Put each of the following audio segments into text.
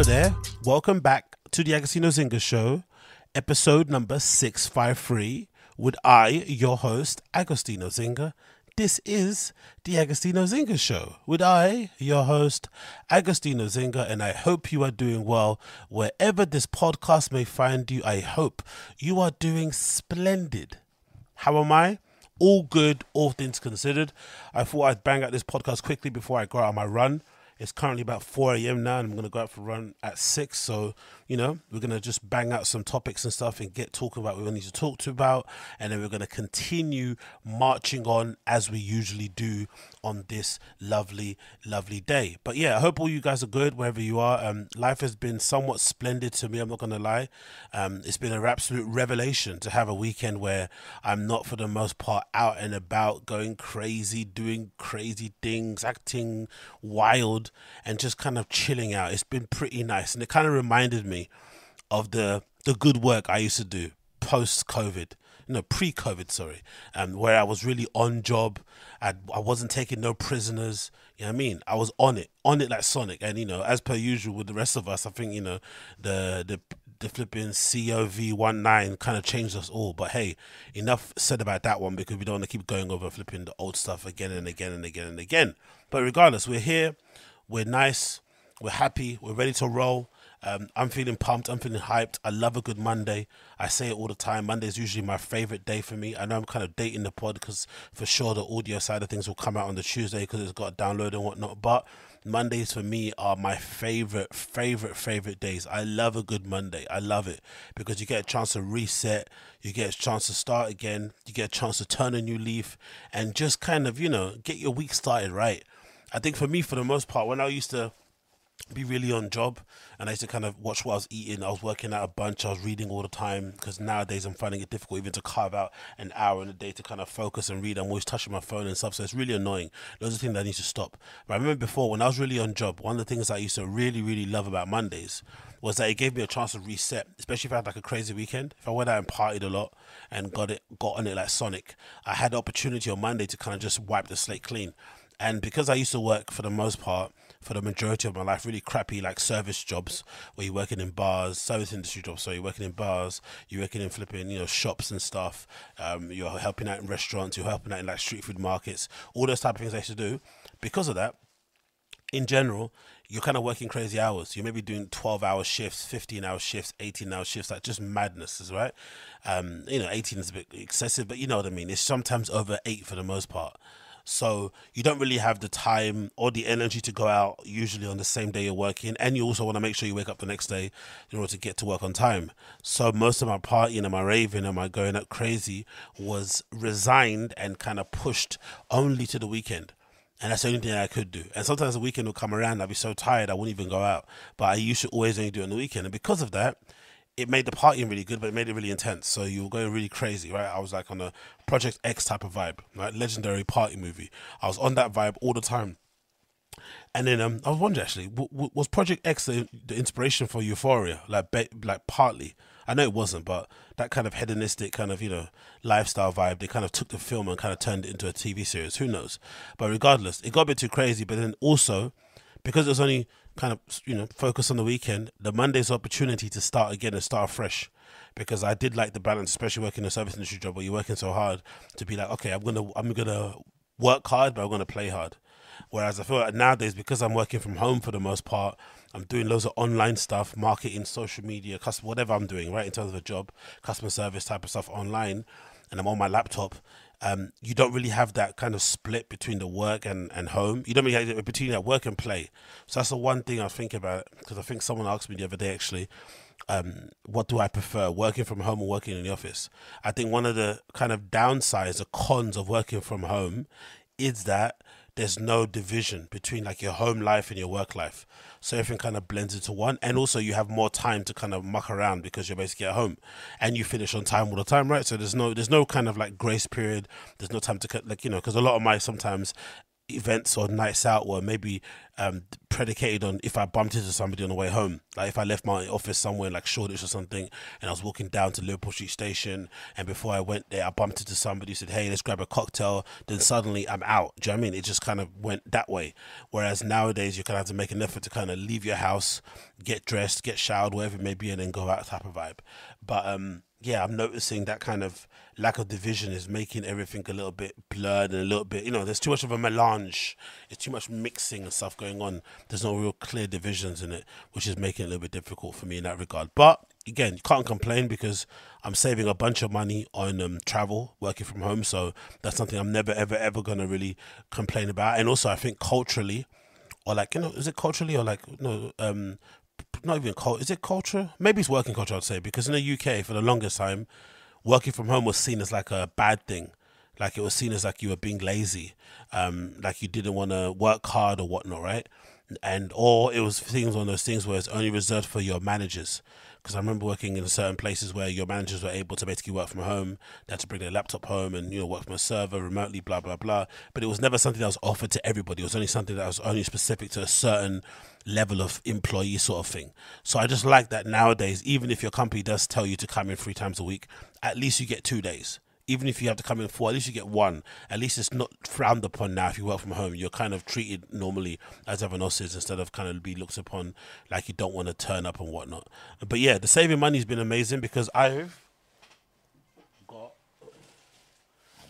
Hello there. Welcome back to the Agostinho Zinga Show, episode number 653, with I, your host, Agostinho Zinga. This is the Agostinho Zinga Show, with I, your host, Agostinho Zinga, and I hope you are doing well wherever this podcast may find you. I hope you are doing splendid. How am I? All good, all things considered. I thought I'd bang out this podcast quickly before I go out on my run. It's currently about 4 a.m. now, and I'm to go out for a run at 6. So, you know, we're going to just bang out some topics and stuff and get talking about what we need to talk to about. And then we're going to continue marching on as we usually do on this lovely, lovely day. But yeah, I hope all you guys are good wherever you are. Um, life has been somewhat splendid to me, I'm not going to lie. Um, it's been an absolute revelation to have a weekend where I'm not, for the most part, out and about, going crazy, doing crazy things, acting wild and just kind of chilling out. It's been pretty nice, and it kind of reminded me of the the good work I used to do post COVID. No, pre-COVID, sorry, um, where I was really on job. I, I wasn't taking no prisoners. You know what I mean? I was on it, on it like Sonic. And you know, as per usual with the rest of us, I think you know the the the flipping COV19 kind of changed us all. But hey, enough said about that one because we don't want to keep going over flipping the old stuff again and again and again and again. But regardless, we're here, we're nice, we're happy, we're ready to roll. Um, I'm feeling pumped. I'm feeling hyped. I love a good Monday. I say it all the time. Monday is usually my favorite day for me. I know I'm kind of dating the pod because for sure the audio side of things will come out on the Tuesday because it's got a download and whatnot. But Mondays for me are my favorite, favorite, favorite days. I love a good Monday. I love it because you get a chance to reset, you get a chance to start again, you get a chance to turn a new leaf and just kind of, you know, get your week started right. I think for me, for the most part, when I used to be really on job and I used to kind of watch what I was eating. I was working out a bunch. I was reading all the time because nowadays I'm finding it difficult even to carve out an hour in a day to kind of focus and read. I'm always touching my phone and stuff, so it's really annoying. Those are things that I need to stop. But I remember before when I was really on job, one of the things I used to really, really love about Mondays was that it gave me a chance to reset, especially if I had like a crazy weekend. If I went out and partied a lot and got it, got on it like Sonic, I had the opportunity on Monday to kind of just wipe the slate clean. And because I used to work for the most part, for the majority of my life, really crappy like service jobs where you're working in bars, service industry jobs. So you're working in bars, you're working in flipping, you know, shops and stuff. Um, you're helping out in restaurants, you're helping out in like street food markets, all those type of things I used to do. Because of that, in general, you're kind of working crazy hours. You may be doing 12 hour shifts, 15 hour shifts, 18 hour shifts, like just madness, is right? Um, you know, 18 is a bit excessive, but you know what I mean. It's sometimes over eight for the most part. So you don't really have the time or the energy to go out usually on the same day you're working, and you also want to make sure you wake up the next day in order to get to work on time. So most of my partying and my raving and my going out crazy was resigned and kind of pushed only to the weekend. And that's the only thing I could do. And sometimes the weekend would come around, I'd be so tired I wouldn't even go out. But I used to always only do it on the weekend. And because of that, it made the partying really good, but it made it really intense. So you were going really crazy, right? I was like on a Project X type of vibe, right? Legendary party movie. I was on that vibe all the time. And then um, I was wondering actually, w- w- was Project X the, the, inspiration for Euphoria? Like, be- like partly. I know it wasn't, but that kind of hedonistic kind of you know lifestyle vibe. They kind of took the film and kind of turned it into a TV series. Who knows? But regardless, it got a bit too crazy. But then also because it was only kind of you know focus on the weekend, the Monday's opportunity to start again and start fresh. Because I did like the balance, especially working in a service industry job where you're working so hard to be like, okay, I'm gonna I'm gonna work hard, but I'm gonna play hard. Whereas I feel like nowadays, because I'm working from home for the most part, I'm doing loads of online stuff, marketing, social media, customer, whatever I'm doing, right, in terms of a job, customer service type of stuff online, and I'm on my laptop. Um, you don't really have that kind of split between the work and, and home. You don't really have between that work and play. So that's the one thing I think about because I think someone asked me the other day actually, um, what do I prefer, working from home or working in the office? I think one of the kind of downsides, the cons of working from home, is that there's no division between like your home life and your work life. So everything kind of blends into one. And also you have more time to kind of muck around because you're basically at home and you finish on time all the time, right? So there's no there's no kind of like grace period. There's no time to cut like you know because a lot of my sometimes events or nights out were maybe um, predicated on if I bumped into somebody on the way home. Like if I left my office somewhere like Shoreditch or something, and I was walking down to Liverpool Street Station, and before I went there, I bumped into somebody who said, "Hey, let's grab a cocktail." Then suddenly I'm out. Do you know what I mean? It just kind of went that way. Whereas nowadays you kind of have to make an effort to kind of leave your house, get dressed, get showered, wherever it may be, and then go out type of vibe. But um, yeah, I'm noticing that kind of lack of division is making everything a little bit blurred and a little bit, you know, there's too much of a melange. It's too much mixing and stuff going on. There's no real clear divisions in it, which is making it a little bit difficult for me in that regard. But again, you can't complain because I'm saving a bunch of money on um, travel, working from home. So that's something I'm never, ever, ever going to really complain about. And also, I think culturally, or like, you know, is it culturally or like, no, um, not even culture. Is it culture? Maybe it's working culture. I'd say because in the UK for the longest time, working from home was seen as like a bad thing. Like it was seen as like you were being lazy, um, like you didn't want to work hard or whatnot, right? And or it was things one of those things where it's only reserved for your managers because I remember working in certain places where your managers were able to basically work from home. They had to bring their laptop home and you know work from a server remotely, blah blah blah. But it was never something that was offered to everybody. It was only something that was only specific to a certain level of employee sort of thing. So I just like that nowadays, even if your company does tell you to come in three times a week, at least you get two days even if you have to come in four, at least you get one. At least it's not frowned upon now if you work from home. You're kind of treated normally as everyone else is instead of kind of be looked upon like you don't want to turn up and whatnot. But yeah, the saving money has been amazing because I've got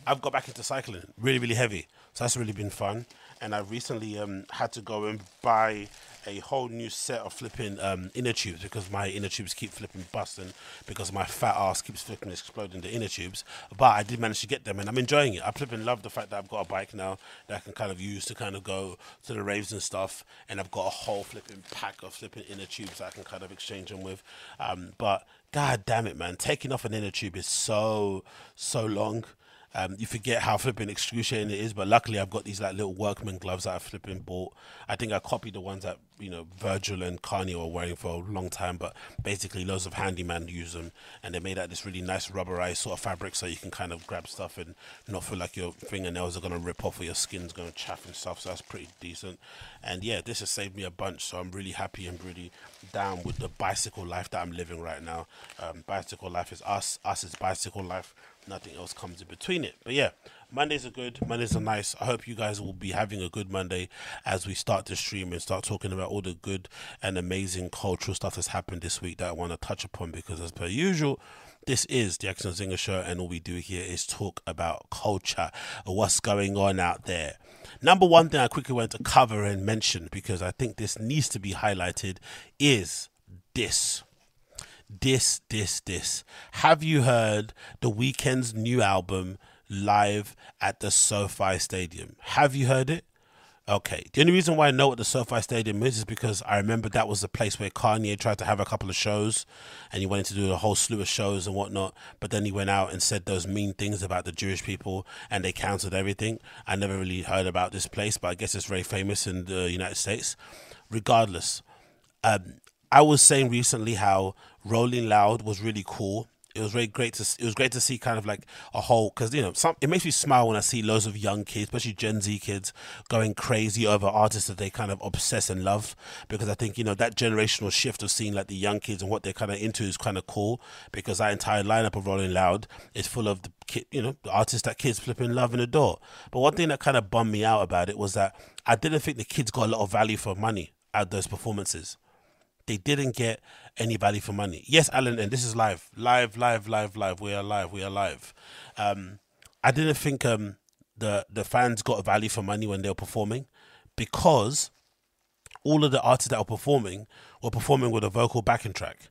I've got back into cycling really, really heavy. So that's really been fun. And I've recently um, had to go and buy a whole new set of flipping um, inner tubes because my inner tubes keep flipping busting because my fat ass keeps flipping exploding the inner tubes. But I did manage to get them and I'm enjoying it. I flipping love the fact that I've got a bike now that I can kind of use to kind of go to the raves and stuff. And I've got a whole flipping pack of flipping inner tubes I can kind of exchange them with. Um, but god damn it, man, taking off an inner tube is so, so long. Um, you forget how flipping excruciating it is, but luckily I've got these like little workman gloves that I flipping bought. I think I copied the ones that you know Virgil and Kanye were wearing for a long time, but basically loads of handyman use them, and they made out this really nice rubberized sort of fabric, so you can kind of grab stuff and not feel like your fingernails are gonna rip off or your skin's gonna chaff and stuff. So that's pretty decent. And yeah, this has saved me a bunch, so I'm really happy and really down with the bicycle life that I'm living right now. Um, bicycle life is us, us is bicycle life nothing else comes in between it. But yeah, Mondays are good. Mondays are nice. I hope you guys will be having a good Monday as we start the stream and start talking about all the good and amazing cultural stuff that's happened this week that I want to touch upon because, as per usual, this is the Agostinho Zinga Show, and all we do here is talk about culture, and what's going on out there. Number one thing I quickly want to cover and mention because I think this needs to be highlighted is this this, this, this. Have you heard the Weeknd's new album live at the SoFi Stadium? Have you heard it? Okay. The only reason why I know what the SoFi Stadium is is because I remember that was the place where Kanye tried to have a couple of shows and he wanted to do a whole slew of shows and whatnot. But then he went out and said those mean things about the Jewish people and they cancelled everything. I never really heard about this place, but I guess it's very famous in the United States. Regardless, um, I was saying recently how Rolling Loud was really cool. It was very great to it was great to see kind of like a whole because you know some it makes me smile when I see loads of young kids, especially Gen Z kids, going crazy over artists that they kind of obsess and love. Because I think you know that generational shift of seeing like the young kids and what they're kind of into is kind of cool. Because that entire lineup of Rolling Loud is full of the kid, you know, the artists that kids flipping love and adore. But one thing that kind of bummed me out about it was that I didn't think the kids got a lot of value for money at those performances they didn't get any value for money. Yes, Alan, and this is live, live, live, live, live. We are live. We are live. Um, I didn't think um, the the fans got value for money when they were performing because all of the artists that were performing were performing with a vocal backing track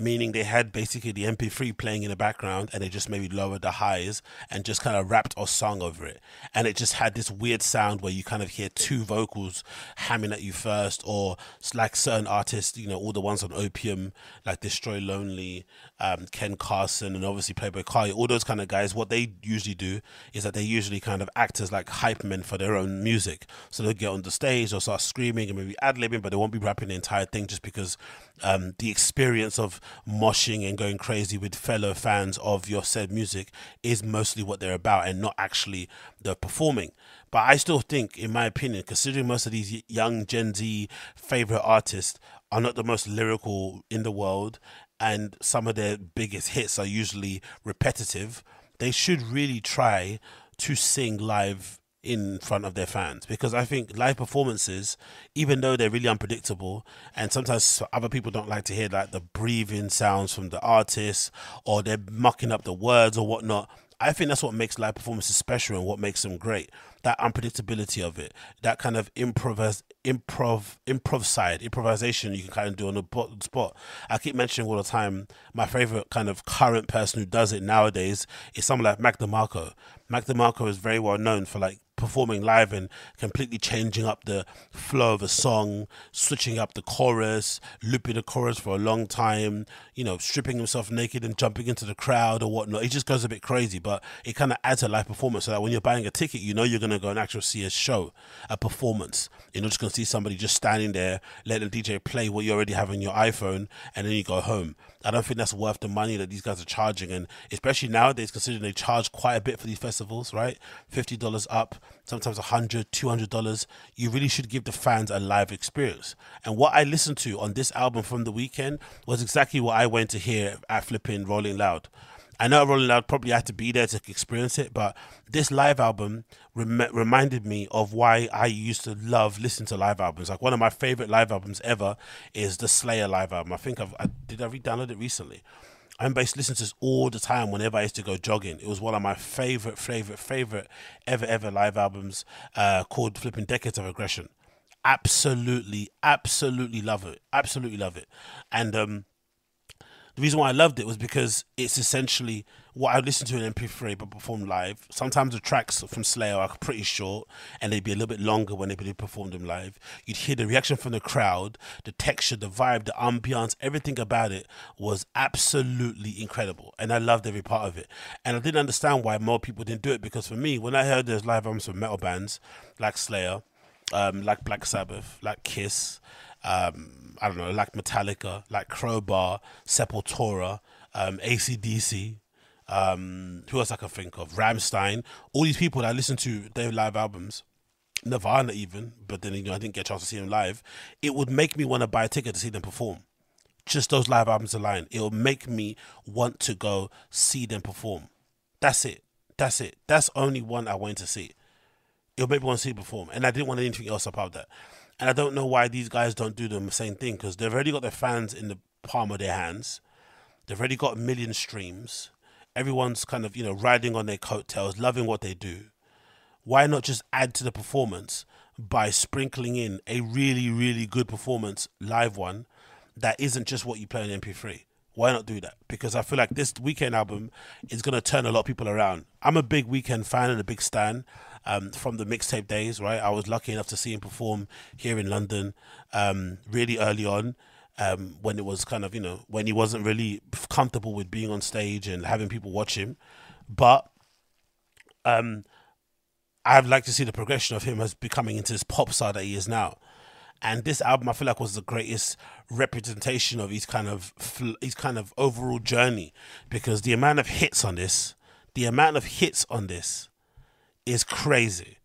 meaning they had basically the MP3 playing in the background and they just maybe lowered the highs and just kind of rapped or sung over it. And it just had this weird sound where you kind of hear two vocals hamming at you first, or like certain artists, you know, all the ones on Opium, like Destroy Lonely, um, Ken Carson, and obviously Playboi Carti, all those kind of guys, what they usually do is that they usually kind of act as like hype men for their own music. So they'll get on the stage, they'll start screaming and maybe ad libbing, but they won't be rapping the entire thing just because um, the experience of moshing and going crazy with fellow fans of your said music is mostly what they're about and not actually the performing. But I still think, in my opinion, considering most of these young Gen Z favorite artists are not the most lyrical in the world and some of their biggest hits are usually repetitive, they should really try to sing live in front of their fans because I think live performances, even though they're really unpredictable, and sometimes other people don't like to hear like the breathing sounds from the artists or they're mucking up the words or whatnot. I think that's what makes live performances special and what makes them great. That unpredictability of it, that kind of improv, improv, improv side, improvisation you can kind of do on the spot. I keep mentioning all the time. My favorite kind of current person who does it nowadays is someone like Mac DeMarco. Mac DeMarco is very well known for like performing live and completely changing up the flow of a song, switching up the chorus, looping the chorus for a long time, you know, stripping himself naked and jumping into the crowd or whatnot. He just goes a bit crazy, but it kind of adds a live performance so that when you're buying a ticket, you know you're going to go and actually see a show, a performance. You're not just going to see somebody just standing there, letting the DJ play what you already have on your iPhone, and then you go home. I don't think that's worth the money that these guys are charging, and especially nowadays, considering they charge quite a bit for these festivals, right? Fifty dollars up, sometimes a hundred, two hundred dollars. You really should give the fans a live experience. And what I listened to on this album from the Weeknd was exactly what I went to hear at flipping Rolling Loud. I know Rolling Loud probably had to be there to experience it, but this live album rem- reminded me of why I used to love listening to live albums. Like one of my favorite live albums ever is the Slayer live album. I think I've I, did I re-download it recently. I'm based listening to this all the time whenever I used to go jogging. It was one of my favorite, favorite, favorite ever, ever live albums uh, called Flipping Decades of Aggression. Absolutely, absolutely love it. Absolutely love it. And um, the reason why I loved it was because it's essentially what I listened to in MP3 but performed live. Sometimes the tracks from Slayer are pretty short and they'd be a little bit longer when they performed them live. You'd hear the reaction from the crowd, the texture, the vibe, the ambiance, everything about it was absolutely incredible. And I loved every part of it. And I didn't understand why more people didn't do it because for me, when I heard those live albums from metal bands like Slayer, um, like Black Sabbath, like Kiss, um, I don't know, like Metallica, like Crowbar, Sepultura, um, ACDC, um, who else I can think of? Rammstein, all these people that I listen to their live albums, Nirvana even, but then you know I didn't get a chance to see them live. It would make me want to buy a ticket to see them perform. Just those live albums alone, it will make me want to go see them perform. That's it. That's it. That's only one I went to see. It'll make me want to see perform, and I didn't want anything else about that. And I don't know why these guys don't do the same thing because they've already got their fans in the palm of their hands. They've already got a million streams. Everyone's kind of, you know, riding on their coattails, loving what they do. Why not just add to the performance by sprinkling in a really, really good performance, live one, that isn't just what you play on MP3? Why not do that? Because I feel like this Weeknd album is going to turn a lot of people around. I'm a big Weeknd fan and a big stan um, from the mixtape days, right? I was lucky enough to see him perform here in London um, really early on. Um, when it was kind of you know when he wasn't really comfortable with being on stage and having people watch him, but um, I'd like to see the progression of him as becoming into this pop star that he is now. And this album, I feel like, was the greatest representation of his kind of his kind of overall journey because the amount of hits on this, the amount of hits on this, is crazy.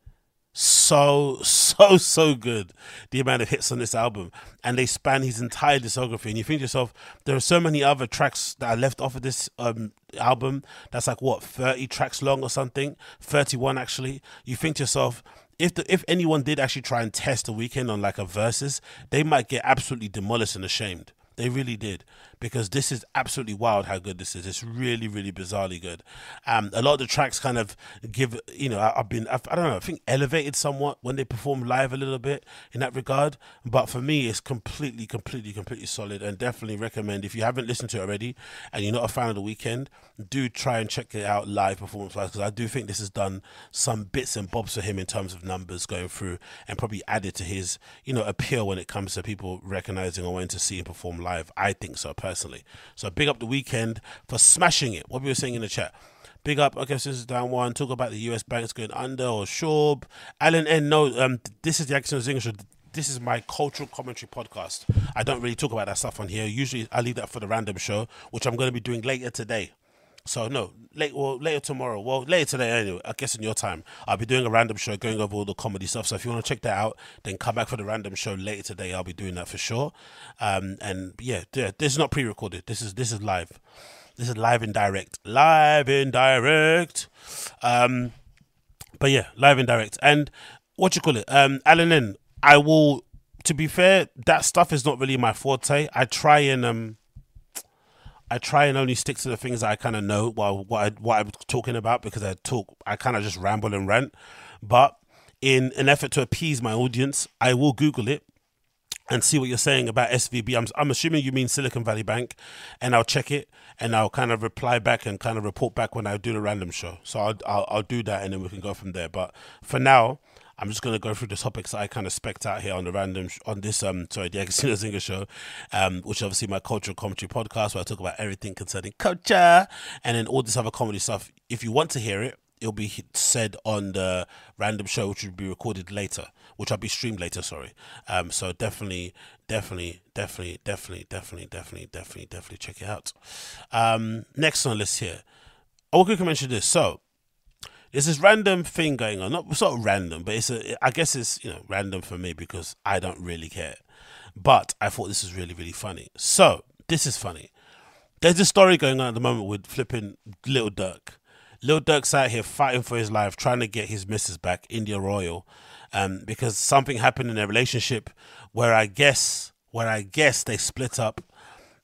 So, so, so good. The amount of hits on this album. And they span his entire discography. And you think to yourself, there are so many other tracks that are left off of this um, album that's like, what, 30 tracks long or something? 31 actually. You think to yourself, if the, if anyone did actually try and test the Weeknd on like a verses, they might get absolutely demolished and ashamed. They really did because this is absolutely wild how good this is. It's really, really bizarrely good. Um, a lot of the tracks kind of give, you know, I, have been, I've, I don't know, I think elevated somewhat when they perform live a little bit in that regard. But for me, it's completely, completely, completely solid and definitely recommend if you haven't listened to it already and you're not a fan of the Weeknd, do try and check it out live performance wise because I do think this has done some bits and bobs for him in terms of numbers going through and probably added to his, you know, appeal when it comes to people recognizing or wanting to see him perform live. I think so personally. So big up the Weeknd for smashing it. What we were saying in the chat. Big up. Okay, so this is down one. Talk about the U.S. banks going under or Schwab. Alan N. No, um, this is the Agostinho Zinga show. This is my cultural commentary podcast. I don't really talk about that stuff on here. Usually, I leave that for the random show, which I'm going to be doing later today. So no, late well later tomorrow. Well later today anyway. I guess in your time, I'll be doing a random show going over all the comedy stuff. So if you want to check that out, then come back for the random show later today. I'll be doing that for sure. Um, and yeah, yeah, this is not pre-recorded. This is this is live. This is live and direct. Live and direct. Um, but yeah, live and direct. And what you call it? Um, Alan N. I will. To be fair, that stuff is not really my forte. I try and um I try and only stick to the things I kind of know while what I, what I'm talking about because I talk I kind of just ramble and rant. But in an effort to appease my audience, I will Google it and see what you're saying about SVB. I'm, I'm assuming you mean Silicon Valley Bank, and I'll check it and I'll kind of reply back and kind of report back when I do the random show. So I'll, I'll, I'll do that and then we can go from there. But for now, I'm just going to go through the topics that I kind of specked out here on the random on this um sorry the Agostinho Zinga show, um which obviously my cultural commentary podcast where I talk about everything concerning culture and then all this other comedy stuff. If you want to hear it, it'll be said on the random show which will be recorded later, which I'll be streamed later. Sorry. Um. So definitely, definitely, definitely, definitely, definitely, definitely, definitely, definitely check it out. Um. Next on the list here. I will quickly mention this. So there's this random thing going on. Not sort of random, but it's a. I guess it's you know random for me because I don't really care. But I thought this was really really funny. So this is funny. There's a story going on at the moment with flipping Lil Durk. Lil Durk's out here fighting for his life, trying to get his missus back, India Royale, um, because something happened in their relationship where I guess where I guess they split up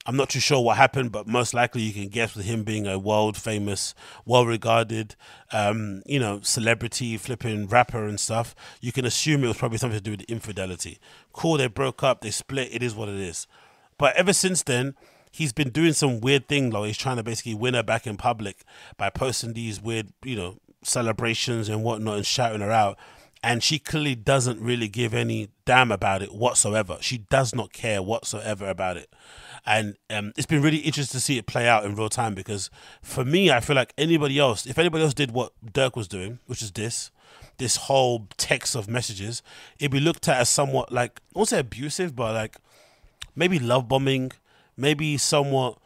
I'm not too sure what happened, but most likely you can guess with him being a world famous, well regarded, um, you know, celebrity, flipping rapper and stuff. You can assume it was probably something to do with infidelity. Cool, they broke up, they split. It is what it is. But ever since then, he's been doing some weird thing. Though he's trying to basically win her back in public by posting these weird, you know, celebrations and whatnot and shouting her out and she clearly doesn't really give any damn about it whatsoever. She does not care whatsoever about it and um, it's been really interesting to see it play out in real time because for me, I feel like anybody else, if anybody else did what Durk was doing, which is this, this whole text of messages, it'd be looked at as somewhat like, I won't say abusive, but like maybe love bombing, maybe somewhat,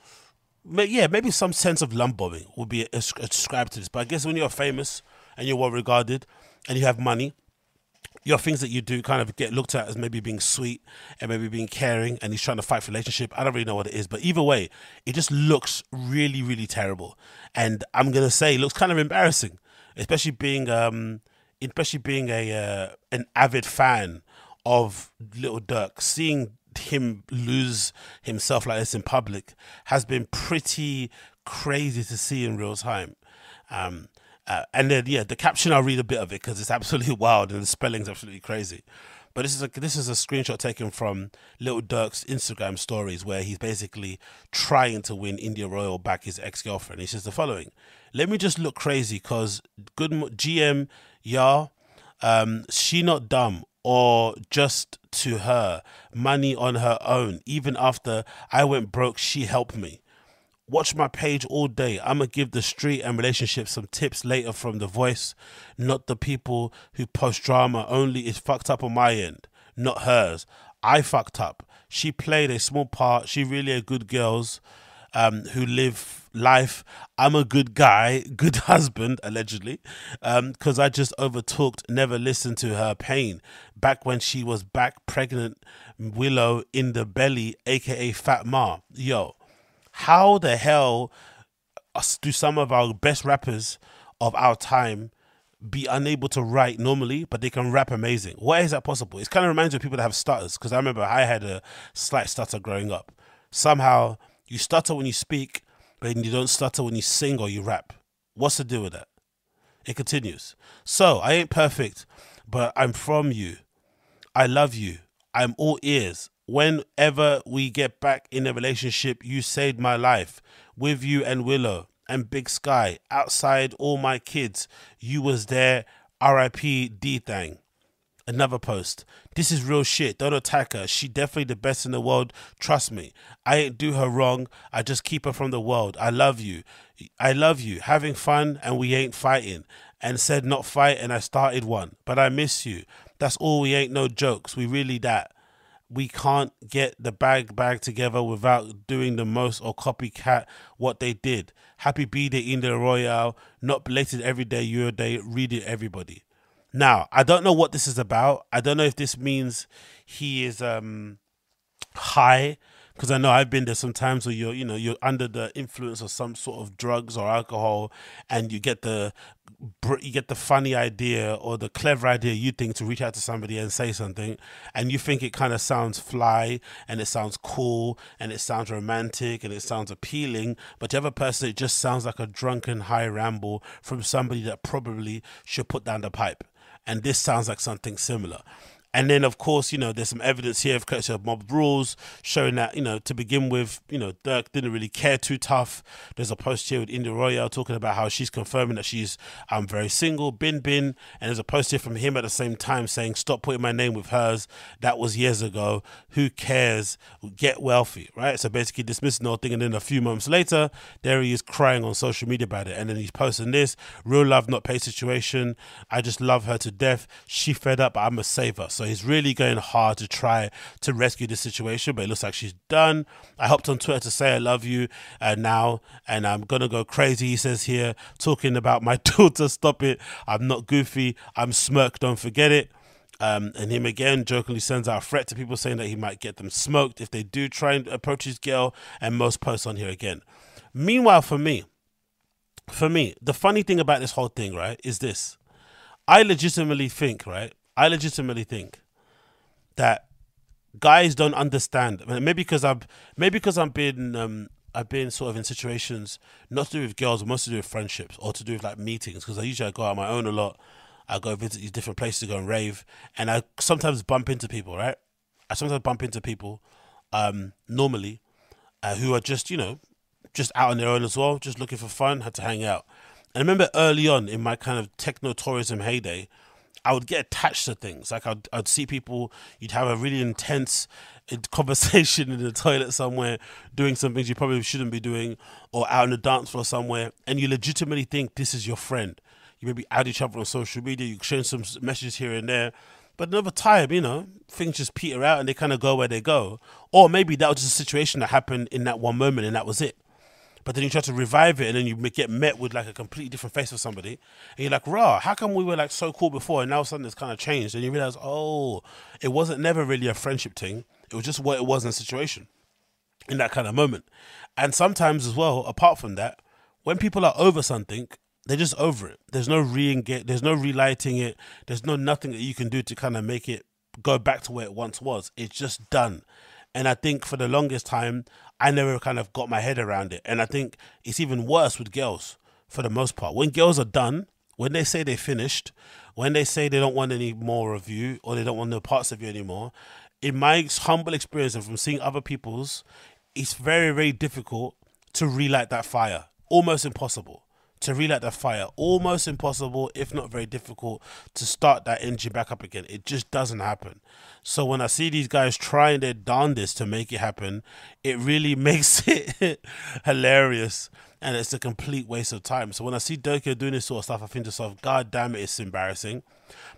yeah, maybe some sense of love bombing would be ascribed to this. But I guess when you're famous and you're well regarded and you have money, your things that you do kind of get looked at as maybe being sweet and maybe being caring and he's trying to fight for relationship. I don't really know what it is, but either way, it just looks really, really terrible. And I'm gonna say it looks kind of embarrassing, especially being um especially being a uh, an avid fan of Lil Durk. Seeing him lose himself like this in public has been pretty crazy to see in real time. Um, uh, and then yeah, the caption I'll read a bit of it because it's absolutely wild and the spelling's absolutely crazy. But this is a this is a screenshot taken from Lil Durk's Instagram stories where he's basically trying to win India Royale back his ex girlfriend. He says the following: "Let me just look crazy because good GM, yeah, um, she not dumb or just to her money on her own. Even after I went broke, she helped me." Watch my page all day. I'm going to give the street and relationships some tips later from the voice, not the people who post drama. Only it's fucked up on my end, not hers. I fucked up. She played a small part. She really a good girls um, who live life. I'm a good guy, good husband, allegedly, because um, I just overtalked, never listened to her pain. Back when she was back pregnant, Willow in the belly, aka Fat Ma. Yo, how the hell do some of our best rappers of our time be unable to write normally, but they can rap amazing? Why is that possible? It kind of reminds me of people that have stutters because I remember I had a slight stutter growing up. Somehow You stutter when you speak, but you don't stutter when you sing or you rap. What's the deal with that? It continues. So, I ain't perfect, but I'm from you. I love you. I'm all ears. Whenever we get back in a relationship, you saved my life. With you and Willow and Big Sky, outside all my kids, you was there. R.I.P. D Thang. Another post. This is real shit. Don't attack her. She definitely the best in the world. Trust me. I ain't do her wrong. I just keep her from the world. I love you. I love you. Having fun and we ain't fighting. And said not fight and I started one. But I miss you. That's all. We ain't no jokes. We really that. We can't get the bag bag together without doing the most or copycat what they did. Happy B Day India Royale. Not belated every day, your day. Read it, everybody. Now, I don't know what this is about. I don't know if this means he is um high because I know I've been there sometimes where you're, you know, you're under the influence of some sort of drugs or alcohol, and you get the you get the funny idea or the clever idea you think to reach out to somebody and say something, and you think it kind of sounds fly and it sounds cool and it sounds romantic and it sounds appealing, but the other person it just sounds like a drunken high ramble from somebody that probably should put down the pipe. And this sounds like something similar. And then, of course, you know, there's some evidence here of course of mob rules showing that, you know, to begin with, you know, Durk didn't really care too tough. There's a post here with India Royale talking about how she's confirming that she's um, very single, bin bin. And there's a post here from him at the same time saying, stop putting my name with hers. That was years ago. Who cares? Get wealthy, right? So basically dismissing the whole thing. And then a few months later, there he is crying on social media about it. And then he's posting this real love, not pay situation. I just love her to death. She fed up, but I'm a saver. So he's really going hard to try to rescue the situation, but it looks like she's done. I hopped on Twitter to say I love you uh, now, and I'm gonna go crazy. He says here, talking about my daughter. Stop it! I'm not goofy. I'm Smurk. Don't forget it. Um, and him again jokingly sends out a threat to people saying that he might get them smoked if they do try and approach his girl. And most posts on here again. Meanwhile, for me, for me, the funny thing about this whole thing, right, is this. I legitimately think, right? I legitimately think that guys don't understand. Maybe because I've maybe because I've been um, I've been sort of in situations not to do with girls, but mostly to do with friendships or to do with like meetings. Because I usually I go out on my own a lot. I go visit these different places to go and rave, and I sometimes bump into people. Right, I sometimes bump into people, um, normally, uh, who are just you know, just out on their own as well, just looking for fun, had to hang out. And I remember early on in my kind of techno tourism heyday, I would get attached to things. Like I'd, I'd see people, you'd have a really intense conversation in the toilet somewhere, doing some things you probably shouldn't be doing, or out on the dance floor somewhere, and you legitimately think this is your friend. You maybe add each other on social media, you exchange some messages here and there. But another time, you know, things just peter out and they kind of go where they go. Or maybe that was just a situation that happened in that one moment and that was it but then you try to revive it and then you get met with like a completely different face of somebody. And you're like raw how come we were like so cool before and now something's kind of changed? And you realize oh it wasn't never really a friendship thing. It was just what it was in a situation in that kind of moment. And sometimes as well apart from that when people are over something they're just over it. There's no re there's no relighting it. There's no nothing that you can do to kind of make it go back to where it once was. It's just done. And I think for the longest time, I never kind of got my head around it. And I think it's even worse with girls for the most part. When girls are done, when they say they finished, when they say they don't want any more of you or they don't want no parts of you anymore, in my humble experience and from seeing other people's, it's very, very difficult to relight that fire. Almost impossible to relight the fire. Almost impossible, if not very difficult, to start that engine back up again. It just doesn't happen. So when I see these guys trying their darndest to make it happen, it really makes it hilarious and it's a complete waste of time. So when I see Durk doing this sort of stuff, I think to myself, God damn it, it's embarrassing.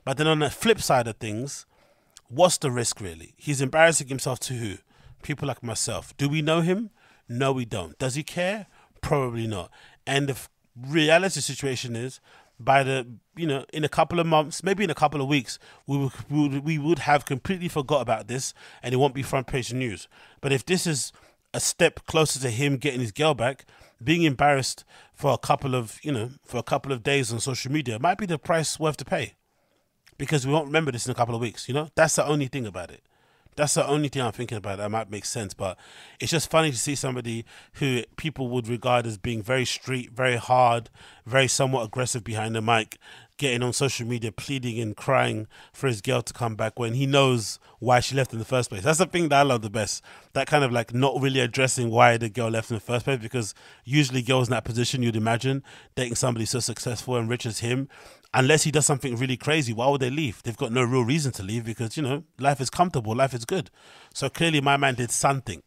But then on the flip side of things, what's the risk really? He's embarrassing himself to who? People like myself. Do we know him? No, we don't. Does he care? Probably not. And the reality situation is by the you know in a couple of months maybe in a couple of weeks we would, we would, have completely forgot about this and it won't be front page news. But if this is a step closer to him getting his girl back being embarrassed for a couple of you know for a couple of days on social media might be the price worth to pay. Because we won't remember this in a couple of weeks you know? That's the only thing about it That's the only thing I'm thinking about that might make sense. But it's just funny to see somebody who people would regard as being very street, very hard, very somewhat aggressive behind the mic, getting on social media pleading and crying for his girl to come back when he knows why she left in the first place. That's the thing that I love the best. That kind of like not really addressing why the girl left in the first place because usually girls in that position you'd imagine dating somebody so successful and rich as him unless he does something really crazy, why would they leave? They've got no real reason to leave because, you know, life is comfortable, life is good. So clearly my man did something.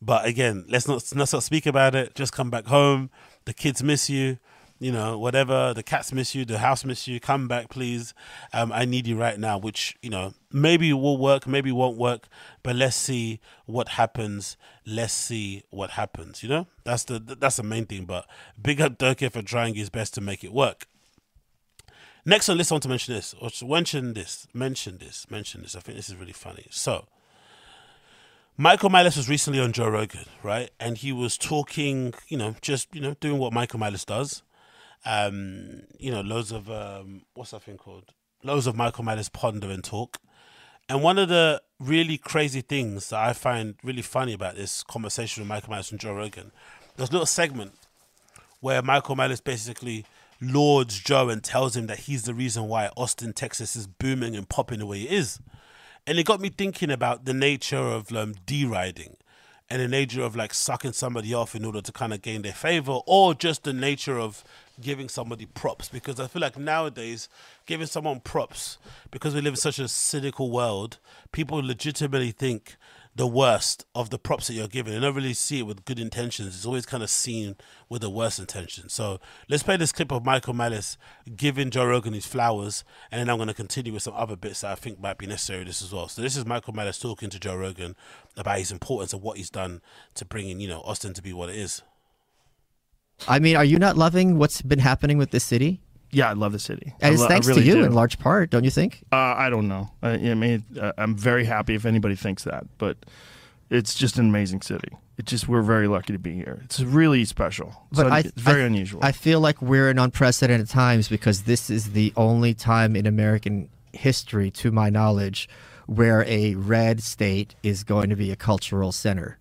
But again, let's not let's not speak about it. Just come back home. The kids miss you you know, whatever, the cats miss you, the house miss you, come back, please. Um, I need you right now, which, you know, maybe it will work, maybe won't work, but let's see what happens. Let's see what happens, you know? That's the that's the main thing. But big up Durkee for trying his best to make it work. Next on list, I want to mention this, or mention this, mention this, mention this. I think this is really funny. So, Michael Malice was recently on Joe Rogan, right? And he was talking, you know, just, you know, doing what Michael Malice does um, you know, loads of um, what's that thing called? Loads of Michael Malice ponder and talk. And one of the really crazy things that I find really funny about this conversation with Michael Malice and Joe Rogan, there's a little segment where Michael Malice basically lords Joe and tells him that he's the reason why Austin, Texas is booming and popping the way it is. And it got me thinking about the nature of um, deriding and the nature of like sucking somebody off in order to kind of gain their favor or just the nature of giving somebody props because I feel like nowadays giving someone props because we live in such a cynical world, people legitimately think the worst of the props that you're giving. They don't really see it with good intentions. It's always kind of seen with the worst intentions. So let's play this clip of Michael Malice giving Joe Rogan his flowers, and then I'm going to continue with some other bits that I think might be necessary this as well. So this is Michael Malice talking to Joe Rogan about his importance of what he's done to bringing, you know, Austin to be what it is. I mean, are you not loving what's been happening with this city? Yeah, I love the city. And it's lo- thanks really to you do. in large part, don't you think? Uh, I don't know. I, I mean, uh, I'm very happy if anybody thinks that, but it's just an amazing city. It's just we're very lucky to be here. It's really special. But I, it's very I, unusual. I feel like we're in unprecedented times because this is the only time in American history, to my knowledge, where a red state is going to be a cultural center.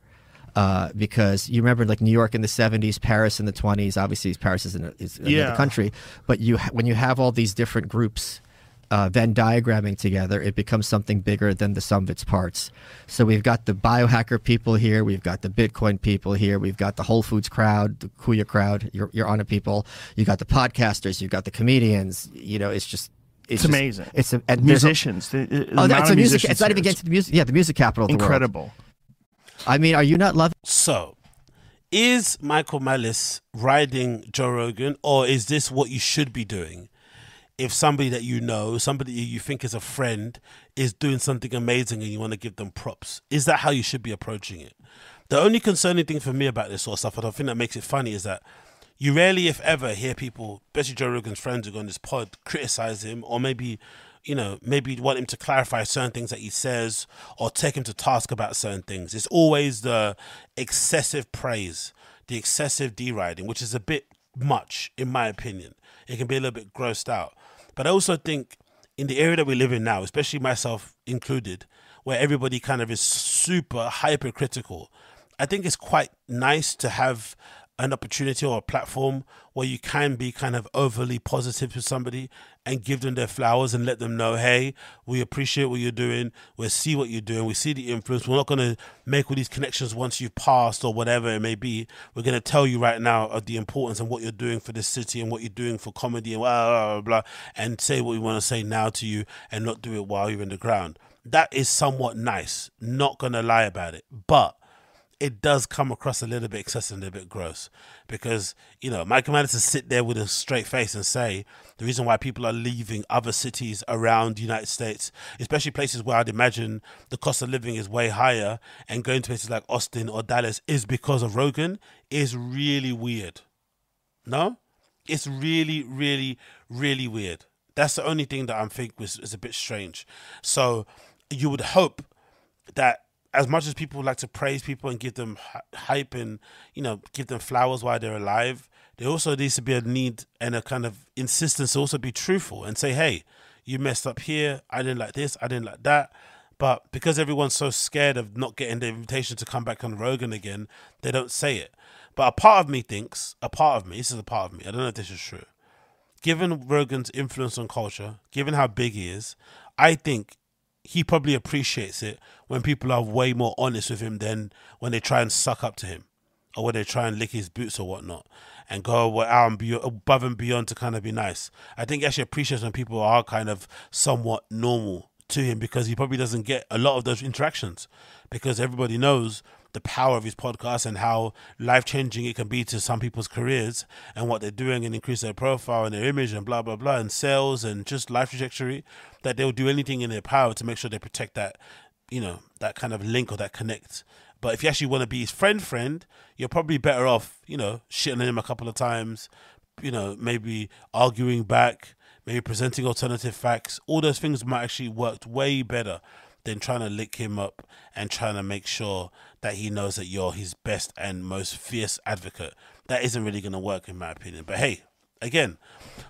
Uh, because you remember, like New York in the '70s, Paris in the '20s. Obviously, Paris is, in is another Yeah. country, but you ha- when you have all these different groups uh, Venn diagramming together, it becomes something bigger than the sum of its parts. So we've got the biohacker people here, we've got the Bitcoin people here, we've got the Whole Foods crowd, the Kuya crowd, your your honor people. You got the podcasters, you've got the comedians. You know, it's just it's just- amazing. It's a, and there's a- musicians. the, the Oh, it's a music. It's not even to the music. Yeah, the music capital of the world. I mean, are you not loving? So, is Michael Malice riding Joe Rogan, or is this what you should be doing? If somebody that you know, somebody you think is a friend, is doing something amazing and you want to give them props, is that how you should be approaching it? The only concerning thing for me about this sort of stuff, and I think that makes it funny, is that you rarely, if ever, hear people, especially Joe Rogan's friends who go on this pod, criticize him or maybe, you know, maybe want him to clarify certain things that he says or take him to task about certain things. It's always the excessive praise, the excessive deriding, which is a bit much, in my opinion. It can be a little bit grossed out. But I also think in the area that we live in now, especially myself included, where everybody kind of is super hypercritical, I think it's quite nice to have an opportunity or a platform where you can be kind of overly positive to somebody and give them their flowers and let them know, hey, we appreciate what you're doing. We see what you're doing. We see the influence. We're not going to make all these connections once you've passed or whatever it may be. We're going to tell you right now of the importance and what you're doing for this city and what you're doing for comedy and blah, blah, blah, blah, and say what we want to say now to you and not do it while you're in the ground. That is somewhat nice. Not going to lie about it. But it does come across a little bit excessive and a bit gross because you know Michael Madison sit there with a straight face and say the reason why people are leaving other cities around the United States, especially places where I'd imagine the cost of living is way higher, and going to places like Austin or Dallas is because of Rogan is really weird. No, it's really, really, really weird. That's the only thing that I'm think was is a bit strange. So you would hope that as much as people like to praise people and give them hype and you know give them flowers while they're alive, there also needs to be a need and a kind of insistence to also be truthful and say, hey, you messed up here. I didn't like this. I didn't like that. But because everyone's so scared of not getting the invitation to come back on Rogan again, they don't say it. But a part of me thinks, a part of me, this is a part of me, I don't know if this is true. Given Rogan's influence on culture, given how big he is, I think he probably appreciates it when people are way more honest with him than when they try and suck up to him or when they try and lick his boots or whatnot and go above and beyond to kind of be nice. I think he actually appreciates when people are kind of somewhat normal to him because he probably doesn't get a lot of those interactions because everybody knows the power of his podcast and how life changing it can be to some people's careers and what they're doing and increase their profile and their image and blah blah blah and sales and just life trajectory that they'll do anything in their power to make sure they protect that you know that kind of link or that connect. But if you actually want to be his friend friend you're probably better off you know shitting him a couple of times you know maybe arguing back maybe presenting alternative facts. All those things might actually work way better than trying to lick him up and trying to make sure that he knows that you're his best and most fierce advocate. That isn't really going to work, in my opinion. But hey, again,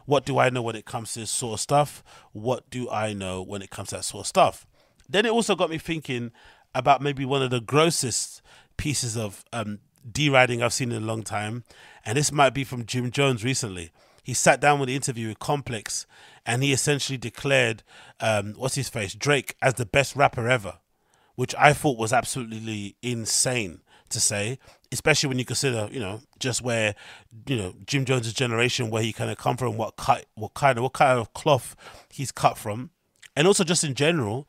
what do I know when it comes to this sort of stuff? What do I know when it comes to that sort of stuff? Then it also got me thinking about maybe one of the grossest pieces of um, deriding I've seen in a long time, and this might be from Jim Jones recently. He sat down with the interview with Complex, and he essentially declared, um, what's his face, Drake as the best rapper ever, which I thought was absolutely insane to say, especially when you consider, you know, just where, you know, Jim Jones' generation, where he kind of come from, what cut, what kind of, what kind of cloth he's cut from, and also just in general,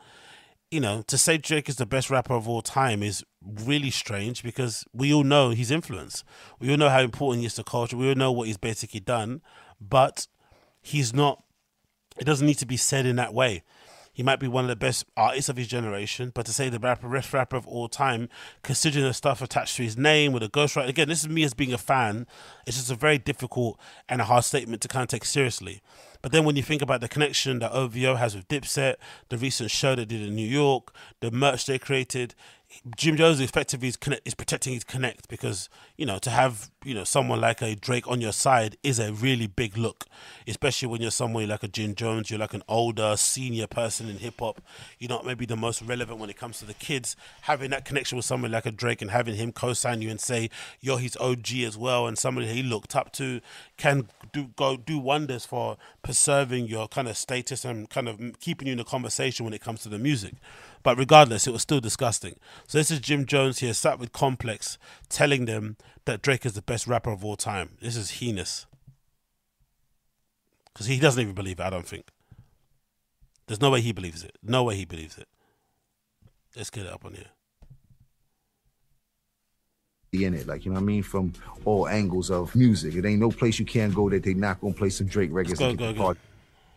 you know, to say Drake is the best rapper of all time is really strange because we all know his influence. We all know how important he is to culture. We all know what he's basically done, but he's not. It doesn't need to be said in that way. He might be one of the best artists of his generation, but to say the rapper, best rapper of all time, considering the stuff attached to his name with a ghostwriter, again, this is me as being a fan. It's just a very difficult and a hard statement to kind of take seriously. But then when you think about the connection that OVO has with Dipset, the recent show they did in New York, the merch they created, Jim Jones effectively is, connect, is protecting his connect because you know to have you know someone like a Drake on your side is a really big look, especially when you're someone like a Jim Jones, you're like an older senior person in hip hop. You're not maybe the most relevant when it comes to the kids. Having that connection with someone like a Drake and having him co-sign you and say you're his OG as well and somebody he looked up to can do go do wonders for preserving your kind of status and kind of keeping you in the conversation when it comes to the music. But regardless, it was still disgusting. So this is Jim Jones here, sat with Complex, telling them that Drake is the best rapper of all time. This is heinous. Because he doesn't even believe it, I don't think. There's no way he believes it. No way he believes it. Let's get it up on here. in it, like you know what I mean, from all angles of music. It ain't no place you can't go that they not gonna play some Drake records go, go, go.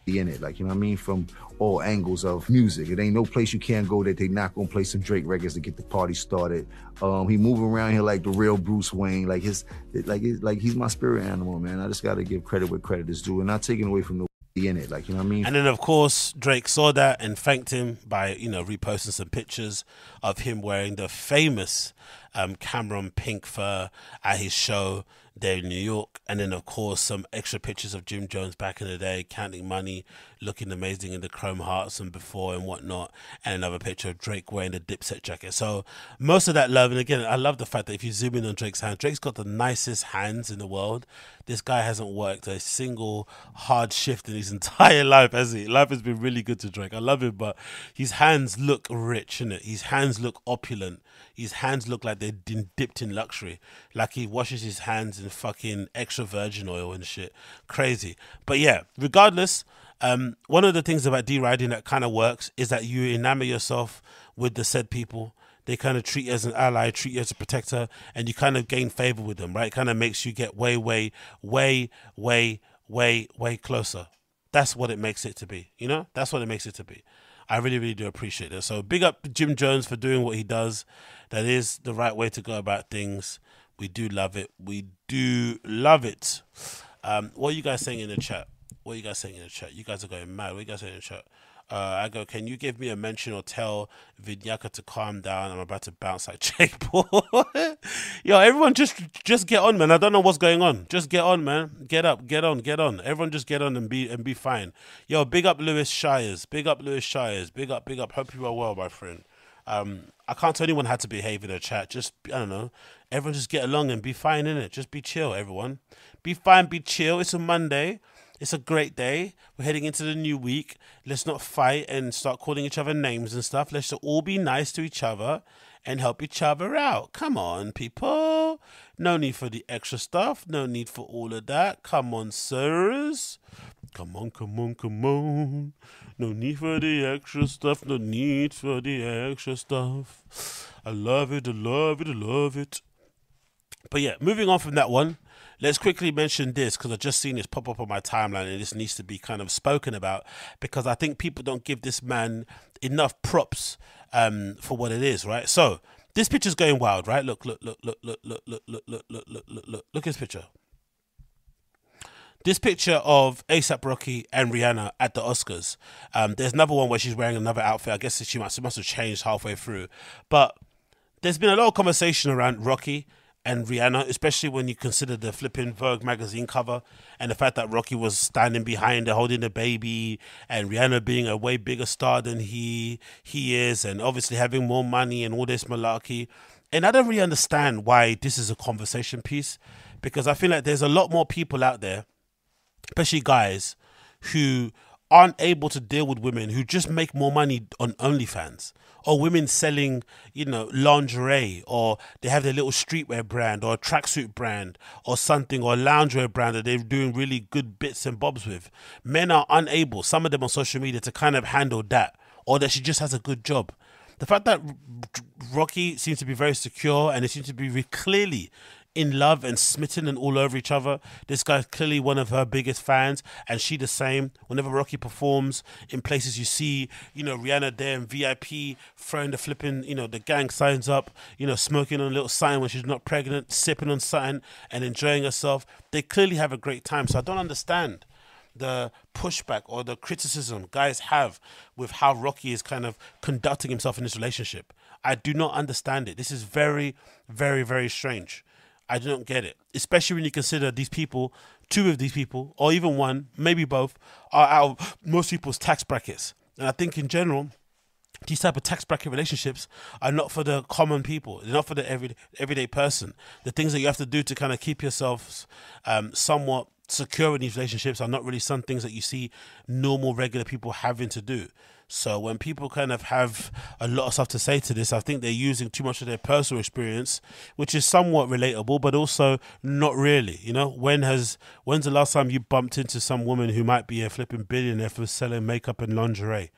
In it, like you know what I mean, from all angles of music. It ain't no place you can't go that they not gonna play some Drake records to get the party started. Um, he moving around here like the real Bruce Wayne, like his, like his, like he's my spirit animal, man. I just gotta give credit where credit is due, and not taking away from the in it, like you know what I mean. And then, of course, Drake saw that and thanked him by, you know, reposting some pictures of him wearing the famous um, Cam'ron pink fur at his show there in New York. And then, of course, some extra pictures of Jim Jones back in the day, counting money, looking amazing in the chrome hearts and before and whatnot. And another picture of Drake wearing the Dipset jacket. So, most of that love. And again, I love the fact that if you zoom in on Drake's hand, Drake's got the nicest hands in the world. This guy hasn't worked a single hard shift in his entire life, has he? Life has been really good to Drake. I love him, but his hands look rich, innit? His hands look opulent. His hands look like they've been dipped in luxury. Like he washes his hands in fucking extra virgin oil and shit. Crazy. But yeah, regardless, um, one of the things about deriding that kind of works is that you enamor yourself with the said people. They kind of treat you as an ally, treat you as a protector, and you kind of gain favor with them, right? Kind of makes you get way, way, way, way, way, way closer. That's what it makes it to be. You know, that's what it makes it to be. I really, really do appreciate that. So big up Jim Jones for doing what he does. That is the right way to go about things. We do love it. We do love it. Um, what are you guys saying in the chat? What are you guys saying in the chat? You guys are going mad. What are you guys saying in the chat? Uh, I go, can you give me a mention or tell Vinyaka to calm down? I'm about to bounce like Jake Paul. Yo, everyone just just get on, man. I don't know what's going on. Just get on, man. Get up, get on, get on. Everyone just get on and be and be fine. Yo, big up Lewis Shires. Big up Lewis Shires. Big up, big up. Hope you are well, my friend. Um, I can't tell anyone how to behave in a chat. Just I don't know. Everyone just get along and be fine in it. Just be chill, everyone. Be fine, be chill. It's a Monday. It's a great day. We're heading into the new week. Let's not fight and start calling each other names and stuff. Let's all be nice to each other and help each other out. Come on, people. No need for the extra stuff. No need for all of that. Come on, sirs. Come on, come on, come on. No need for the extra stuff. No need for the extra stuff. I love it. I love it. I love it. But yeah, moving on from that one, let's quickly mention this because I've just seen this pop up on my timeline and this needs to be kind of spoken about because I think people don't give this man enough props um, for what it is, right? So this picture's going wild, right? Look, look, look, look, look, look, look, look, look, look, look, look, look, look at this picture. This picture of A$AP Rocky and Rihanna at the Oscars. Um, there's another one where she's wearing another outfit. I guess she must, must have changed halfway through. But there's been a lot of conversation around Rocky and Rihanna, especially when you consider the flipping Vogue magazine cover and the fact that Rocky was standing behind her holding the baby, and Rihanna being a way bigger star than he he is, and obviously having more money and all this malarkey. And I don't really understand why this is a conversation piece because I feel like there's a lot more people out there, especially guys, who aren't able to deal with women who just make more money on OnlyFans or women selling, you know, lingerie or they have their little streetwear brand or a tracksuit brand or something or a loungewear brand that they're doing really good bits and bobs with. Men are unable, some of them on social media, to kind of handle that or that she just has a good job. The fact that Rocky seems to be very secure and it seems to be clearly in love and smitten and all over each other. This guy's clearly one of her biggest fans, and she the same. Whenever Rocky performs in places, you see, you know, Rihanna there in VIP, throwing the flipping, you know, the gang signs up, you know, smoking on a little sign when she's not pregnant, sipping on something and enjoying herself. They clearly have a great time. So I don't understand the pushback or the criticism guys have with how Rocky is kind of conducting himself in this relationship. I do not understand it. This is very, very, very strange. I don't get it, especially when you consider these people, two of these people, or even one, maybe both, are out of most people's tax brackets. And I think in general, these type of tax bracket relationships are not for the common people. They're not for the every, everyday person. The things that you have to do to kind of keep yourselves um, somewhat secure in these relationships are not really some things that you see normal, regular people having to do. So when people kind of have a lot of stuff to say to this, I think they're using too much of their personal experience, which is somewhat relatable, but also not really. You know, when has when's the last time you bumped into some woman who might be a flipping billionaire for selling makeup and lingerie?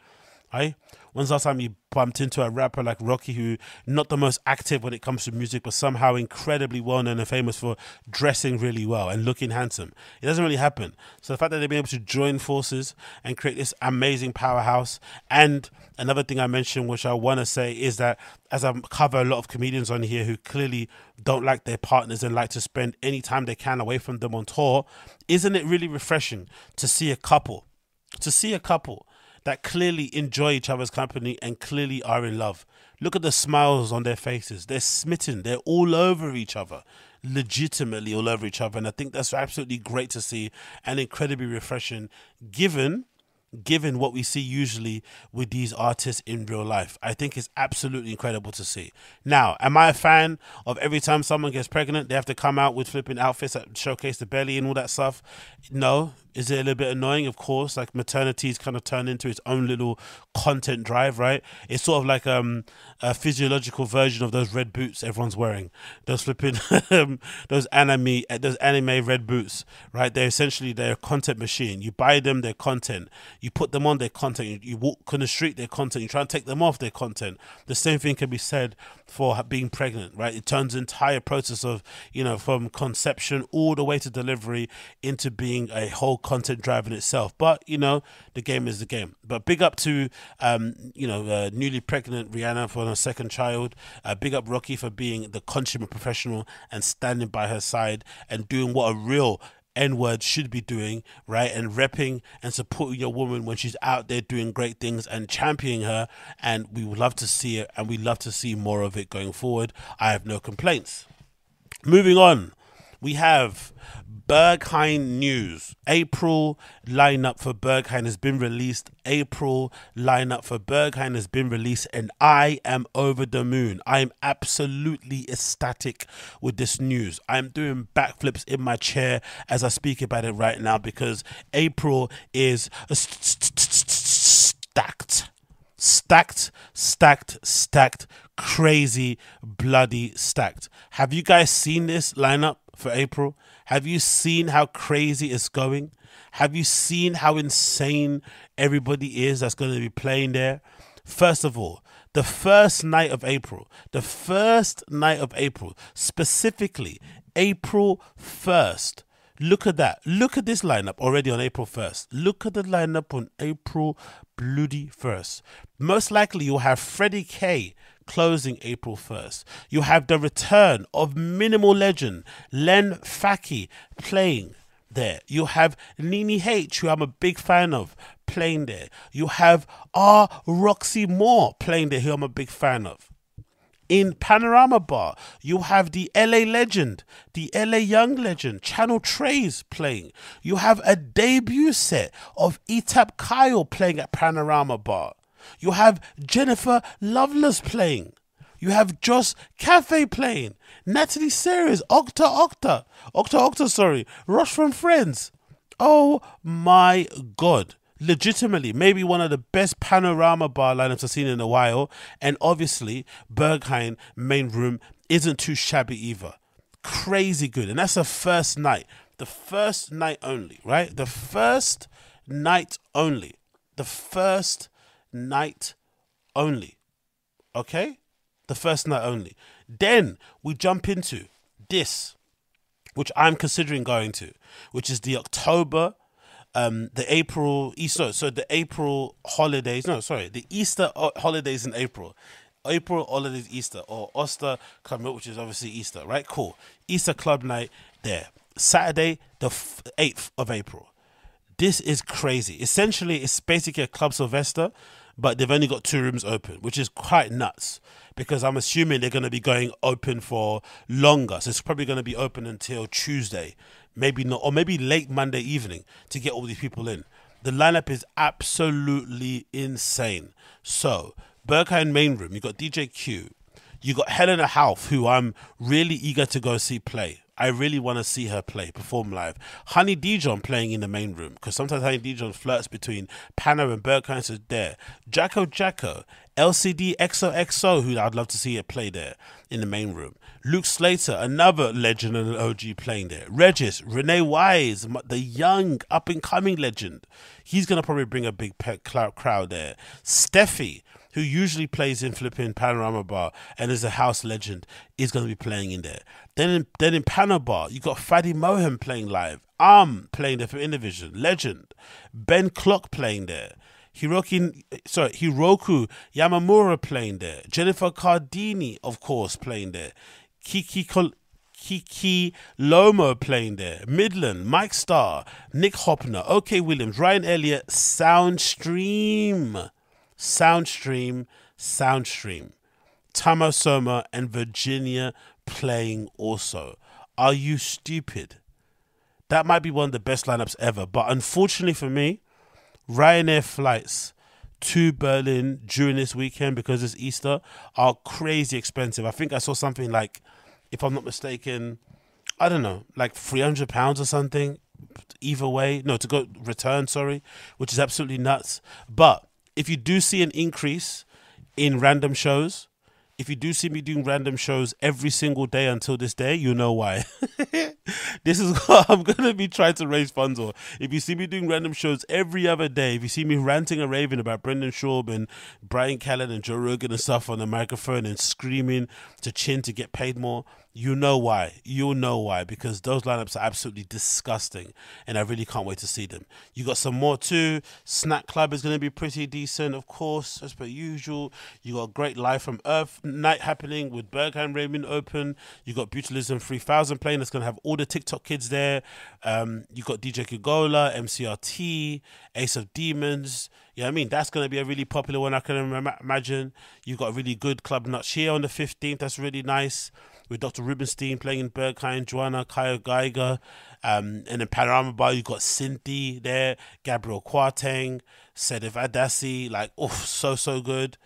Right? When's the last time you bumped into a rapper like Rocky, who not the most active when it comes to music, but somehow incredibly well known and famous for dressing really well and looking handsome? It doesn't really happen. So the fact that they've been able to join forces and create this amazing powerhouse, and another thing I mentioned, which I want to say, is that as I cover a lot of comedians on here who clearly don't like their partners and like to spend any time they can away from them on tour, isn't it really refreshing to see a couple? To see a couple that clearly enjoy each other's company and clearly are in love. Look at the smiles on their faces. They're smitten. They're all over each other, legitimately all over each other. And I think that's absolutely great to see and incredibly refreshing given given what we see usually with these artists in real life. I think it's absolutely incredible to see. Now, am I a fan of every time someone gets pregnant, they have to come out with flipping outfits that showcase the belly and all that stuff? No, is it a little bit annoying? Of course, like maternity's kind of turned into its own little content drive, right? It's sort of like um, a physiological version of those red boots everyone's wearing. Those flipping, um, those anime, those anime red boots, right? They're essentially they're a content machine. You buy them, they're content. Put them on, their content. You, you walk on the street, their content. You try and take them off, their content. The same thing can be said for being pregnant, right? It turns the entire process of you know from conception all the way to delivery into being a whole content drive in itself. But you know, the game is the game. But big up to um, you know uh, newly pregnant Rihanna for her second child. Uh, big up Rocky for being the consummate professional and standing by her side and doing what a real N word should be doing, right? And repping and supporting your woman when she's out there doing great things and championing her. And we would love to see it and we love to see more of it going forward. I have no complaints. Moving on, we have Berghain news. April lineup for Berghain has been released. April lineup for Berghain has been released, and I am over the moon. I am absolutely ecstatic with this news. I'm doing backflips in my chair as I speak about it right now because April is stacked. Stacked, stacked, stacked, crazy, bloody stacked. Have you guys seen this lineup for April? Have you seen how crazy it's going? Have you seen how insane everybody is that's going to be playing there? First of all, the first night of April, the first night of April, specifically April 1st. Look at that. Look at this lineup already on April 1st. Look at the lineup on April bloody 1st. Most likely you'll have Freddy K closing April 1st. You have the return of minimal legend Len Faki playing there. You have Nene H, who I'm a big fan of, playing there. You have R. Roxymore playing there, who I'm a big fan of. In Panorama Bar, you have the LA legend, the LA Young legend, Channel Tres playing. You have a debut set of Etapp Kyle playing at Panorama Bar. You have Jennifer Loveless playing. You have Joss Cafe playing. Natalie Series, Octa Octa. Octa Octa, sorry. Rush from Friends. Oh my god. Legitimately, maybe one of the best panorama bar lineups I've seen in a while. And obviously, Berghain main room isn't too shabby either. Crazy good. And that's the first night. The first night only, right? The first night only. The first night only. Okay? The first night only. Then we jump into this, which I'm considering going to, which is the October, um, the April Easter. So the April holidays. No, sorry, the Easter uh, holidays in April. April holidays Easter or Oster Club which is obviously Easter, right? Cool. Easter Club Night there. Saturday, the eighth of April. This is crazy. Essentially, it's basically a Club Silvester, but they've only got two rooms open, which is quite nuts because I'm assuming they're going to be going open for longer. So it's probably going to be open until Tuesday, maybe not, or maybe late Monday evening to get all these people in. The lineup is absolutely insane. So, Berghain main room, you've got DJ Q, you got Helena Hauff, who I'm really eager to go see play. I really want to see her play, perform live. Honey Dijon playing in the main room because sometimes Honey Dijon flirts between Pano and Berghain, so there. Jacko Jacko, LSDXOXO, who I'd love to see it play there in the main room. Luke Slater, another legend and an OG playing there. Regis, Rene Wise, the young up and coming legend. He's going to probably bring a big crowd there. Steffi, who usually plays in flipping Panorama Bar and is a house legend, is going to be playing in there. Then in, then in Panorama Bar, you got Fadi Mohem playing live. Am playing there for Innovision, legend. Ben Klock playing there. Hiroki, sorry, Hiroko Yamamura playing there. Jennifer Cardini, of course, playing there. Kiki Col- Kiki Lomo playing there. Midland, Mike Starr, Nick Höppner, OK Williams, Ryan Elliott, Soundstream. Soundstream, Soundstream. Tama Sumo and Virginia playing also. Are you stupid? That might be one of the best lineups ever, but unfortunately for me, Ryanair flights to Berlin during this weekend because it's Easter are crazy expensive. I think I saw something like, if I'm not mistaken, I don't know, like three hundred pounds or something. Either way, no, to go return, sorry, which is absolutely nuts. But if you do see an increase in random shows, if you do see me doing random shows every single day until this day, you know why. this is what I'm gonna be trying to raise funds for. If you see me doing random shows every other day, if you see me ranting and raving about Brendan Schaub and Bryan Callen and Joe Rogan and stuff on the microphone and screaming to chin to get paid more, You know why. You'll know why because those lineups are absolutely disgusting, and I really can't wait to see them. You got some more too. Snack Club is going to be pretty decent, of course, as per usual. You got Great Life from Earth night happening with Berghain Raymond Open. You got Brutalism 3000 playing. That's going to have all the TikTok kids there. Um, you got DJ Kugola, MCRT, Ace of Demons. You know I mean that's going to be a really popular one. I can imagine. You've got a really good Klubnacht here on the 15th. That's really nice with Dr. Rubenstein playing in Berghain, Joanna, Kaya Geiger, um, and in Panorama Bar, you've got Cindy there, Gabriel Kwarteng, Sedef Adasi, like, oh, so, so good.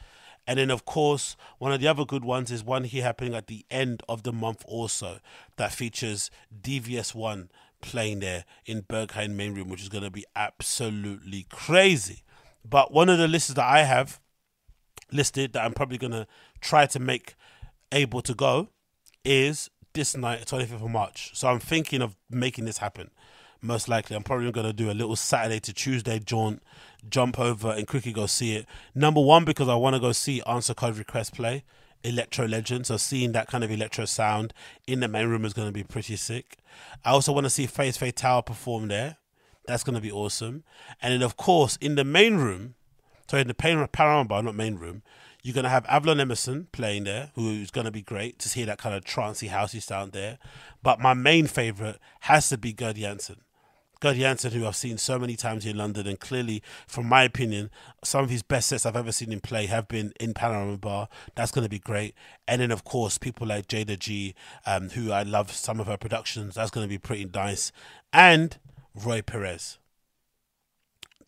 And then, of course, one of the other good ones is one here happening at the end of the month also that features DVS1 playing there in Berghain main room, which is going to be absolutely crazy. But one of the lists that I have listed that I'm probably going to try to make able to go is this night, 25th of March. So I'm thinking of making this happen. Most likely, I'm probably going to do a little Saturday to Tuesday jaunt, jump over and quickly go see it. Number one, because I want to go see Answer Code Request play Electro Legend. So seeing that kind of electro sound in the main room is going to be pretty sick. I also want to see face Tower perform there. That's going to be awesome. And then, of course, in the main room, sorry, in the Panorama Bar, not main room, you're going to have Avalon Emerson playing there, who's going to be great to hear that kind of trancey, housey sound there. But my main favourite has to be Gerd Janson. Gerd Janson, who I've seen so many times here in London, and clearly, from my opinion, some of his best sets I've ever seen him play have been in Panorama Bar. That's going to be great. And then, of course, people like Jayda G, um, who I love some of her productions. That's going to be pretty nice. And Roi Perez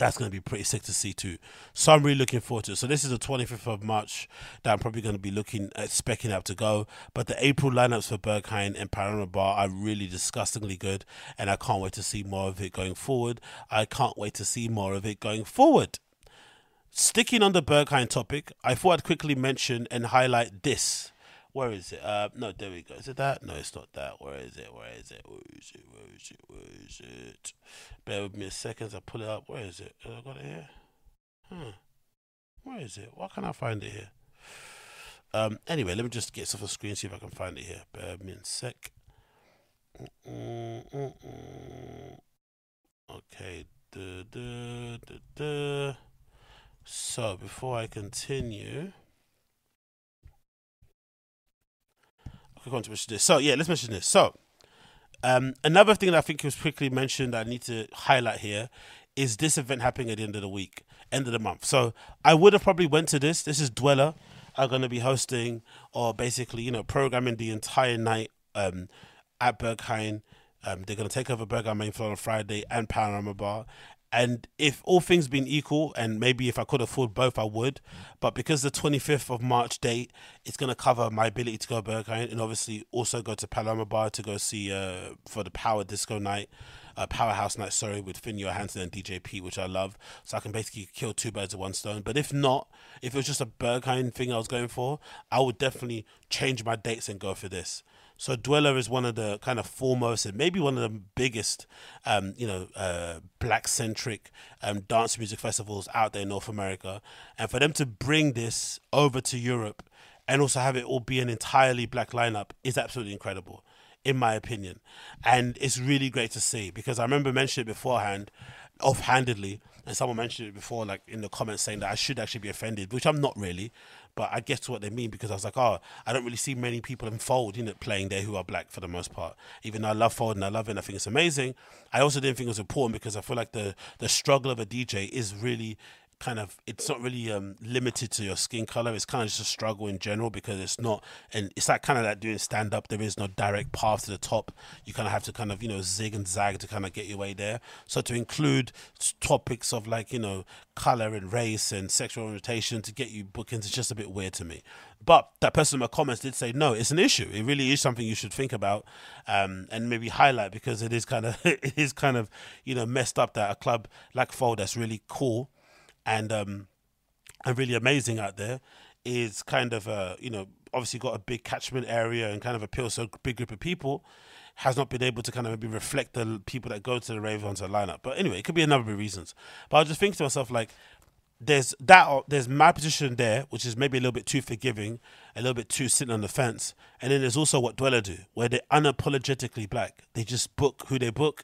that's going to be pretty sick to see too. So I'm really looking forward to it. So this is the 25th of March that I'm probably going to be looking at specking out to go. But the April lineups for Berghain and Panorama Bar are really disgustingly good, and I can't wait to see more of it going forward. I can't wait to see more of it going forward. Sticking on the Berghain topic, I thought I'd quickly mention and highlight this. Where is it? Uh, no, there we go. Is it that? No, it's not that. Where is it? Where is it? Where is it? Where is it? Where is it? Bear with me a second. I pull it up. Where is it? Have I got it here? Hmm. Where is it? Why can't I find it here? Um. Anyway, let me just get off the screen. See if I can find it here. Bear with me a sec. Mm-mm-mm-mm. Okay. Duh, duh, duh, duh. So before I continue. I want to mention this. So yeah, let's mention this. So um, another thing that I think was quickly mentioned that I need to highlight here is this event happening at the end of the week, end of the month. So I would have probably went to this. This is Dweller are going to be hosting or basically you know programming the entire night um, at Berghain. Um, they're going to take over Berghain main floor on Friday and Panorama Bar. And if all things being equal, and maybe if I could afford both, I would. But because the 25th of March date, it's going to cover my ability to go Berghain and obviously also go to Paloma Bar to go see uh, for the Power Disco Night, uh, Powerhouse Night, sorry, with Finn Johannsen and DJ P, which I love. So I can basically kill two birds with one stone. But if not, if it was just a Berghain thing I was going for, I would definitely change my dates and go for this. So Dweller is one of the kind of foremost and maybe one of the biggest, um, you know, uh, black centric um, dance music festivals out there in North America, and for them to bring this over to Europe and also have it all be an entirely black lineup is absolutely incredible, in my opinion, and it's really great to see because I remember mentioning it beforehand, offhandedly, and someone mentioned it before, like in the comments saying that I should actually be offended, which I'm not really but I guess what they mean because I was like, oh, I don't really see many people in Fold in it playing there who are black for the most part. Even though I love Fold and I love it, and I think it's amazing. I also didn't think it was important because I feel like the the struggle of a DJ is really kind of it's not really um, limited to your skin color. It's kind of just a struggle in general because it's not, and it's like kind of like doing stand up. There is no direct path to the top. You kind of have to kind of you know zig and zag to kind of get your way there. So to include topics of like you know color and race and sexual orientation to get you bookings is just a bit weird to me. But that person in my comments did say no, it's an issue. It really is something you should think about um, and maybe highlight because it is kind of it is kind of you know messed up that a club like Fold that's really cool and um, and really amazing out there is kind of uh, you know obviously got a big catchment area and kind of appeals to a big group of people has not been able to kind of maybe reflect the people that go to the rave onto the lineup. But anyway, it could be a number of reasons. But I was just think to myself like there's that there's my position there, which is maybe a little bit too forgiving, a little bit too sitting on the fence, and then there's also what Dweller do, where they're unapologetically black. They just book who they book,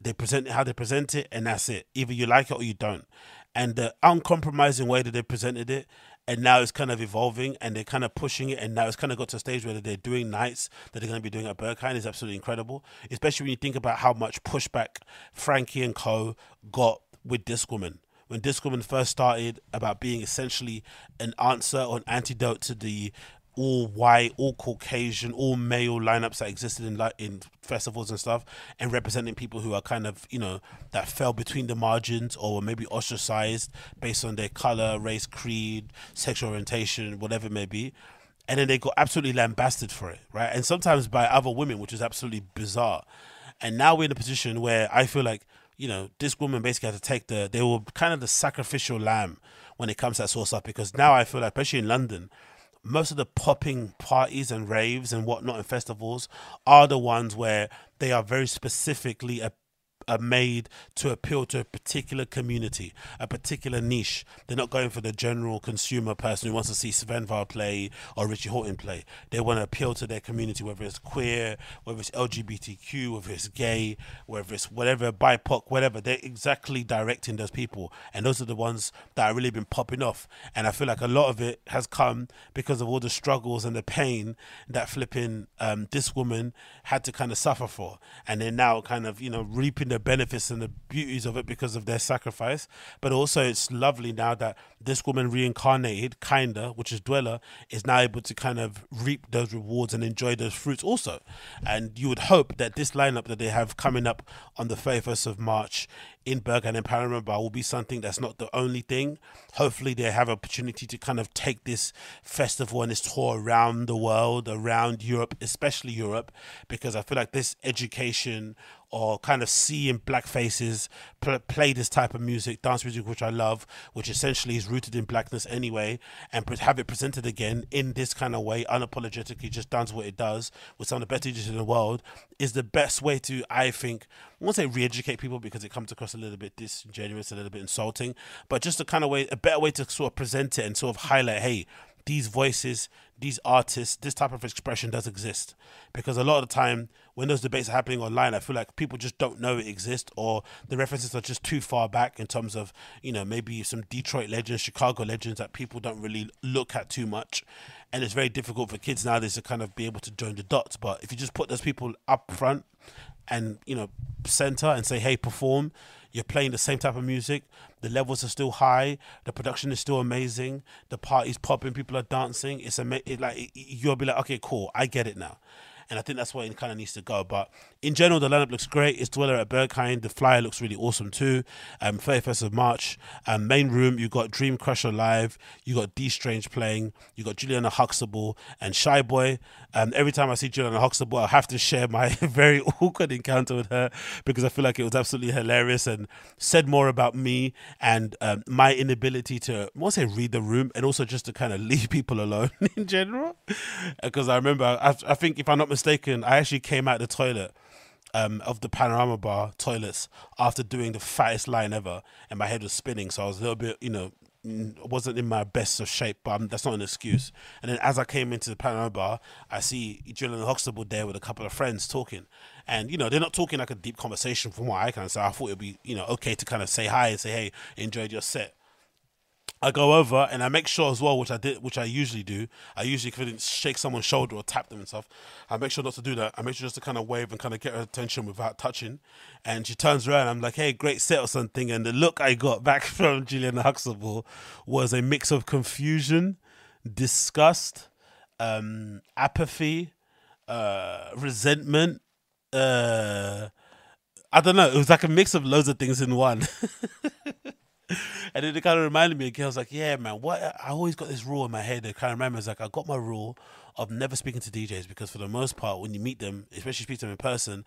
they present how they present it, and that's it. Either you like it or you don't. And the uncompromising way that they presented it, and now it's kind of evolving, and they're kind of pushing it, and now it's kind of got to a stage where they're doing nights that they're going to be doing at Berghain is absolutely incredible. Especially when you think about how much pushback Frankie and Co got with Discwoman when Discwoman first started about being essentially an answer or an antidote to the all white, all Caucasian, all male lineups that existed in like in festivals and stuff, and representing people who are kind of you know that fell between the margins or were maybe ostracized based on their color, race, creed, sexual orientation, whatever it may be. And then they got absolutely lambasted for it, right? And sometimes by other women, which is absolutely bizarre. And now we're in a position where I feel like you know, Discwoman basically had to take the, they were kind of the sacrificial lamb when it comes to that sort of stuff because now I feel like, especially in London, most of the popping parties and raves and whatnot and festivals are the ones where they are very specifically are made to appeal to a particular community, a particular niche. They're not going for the general consumer person who wants to see Sven Väth play or Richie Hawtin play. They want to appeal to their community, whether it's queer, whether it's LGBTQ, whether it's gay, whether it's whatever, BIPOC, whatever. They're exactly directing those people. And those are the ones that have really been popping off. And I feel like a lot of it has come because of all the struggles and the pain that flipping um, Discwoman had to kind of suffer for. And they're now kind of, you know, reaping the benefits and the beauties of it because of their sacrifice. But also, it's lovely now that Discwoman reincarnated, kinda, which is Dweller, is now able to kind of reap those rewards and enjoy those fruits also. And you would hope that this lineup that they have coming up on the 31st of March in Berghain and Bar will be something that's not the only thing. Hopefully, they have opportunity to kind of take this festival and this tour around the world, around Europe, especially Europe, because I feel like this education or kind of seeing black faces pl- play this type of music, dance music, which I love, which essentially is rooted in blackness anyway, and pre- have it presented again in this kind of way, unapologetically, just does what it does with some of the best DJs in the world, is the best way to, I think, I won't say re-educate people because it comes across a little bit disingenuous, a little bit insulting, but just a kind of way, a better way to sort of present it and sort of highlight, hey, these voices, these artists, this type of expression does exist. Because a lot of the time, when those debates are happening online, I feel like people just don't know it exists, or the references are just too far back in terms of, you know, maybe some Detroit legends, Chicago legends that people don't really look at too much. And it's very difficult for kids nowadays to kind of be able to join the dots. But if you just put those people up front and, you know, center and say, hey, perform, you're playing the same type of music. The levels are still high. The production is still amazing. The party's popping. People are dancing. It's ama- it, like it, you'll be like, okay, cool. I get it now. And I think that's where it kind of needs to go. But in general, the lineup looks great. It's Dweller at Berghain. The flyer looks really awesome too. Um, 31st of March. Um, main room, you got Dream Crusher live. You got D Strange playing. You got Juliana Huxtable and Shy Boy. Um, every time I see Juliana Huxtable, I have to share my very awkward encounter with her because I feel like it was absolutely hilarious and said more about me and um, my inability to, I say read the room, and also just to kind of leave people alone in general. Because I remember, I, I think if I'm not mistaken, I actually came out the toilet um, of the panorama bar toilets after doing the fattest line ever, and my head was spinning. So I was a little bit, you know, wasn't in my best of shape, but um, that's not an excuse. And then as I came into the panorama bar, I see Juliana Huxtable there with a couple of friends talking, and you know they're not talking like a deep conversation from what I can. So I thought it'd be you know okay to kind of say hi and say hey, enjoyed your set. I go over and I make sure as well, which I did, which I usually do. I usually couldn't shake someone's shoulder or tap them and stuff. I make sure not to do that. I make sure just to kind of wave and kind of get her attention without touching. And she turns around. I'm like, "Hey, great set or something." And the look I got back from Juliana Huxtable was a mix of confusion, disgust, um, apathy, uh, resentment. Uh, I don't know. It was like a mix of loads of things in one. and then it kind of reminded me again. I was like, yeah, man, what? I always got this rule in my head that kind of remember. It's like I got my rule of never speaking to DJs because for the most part, when you meet them, especially speak to them in person,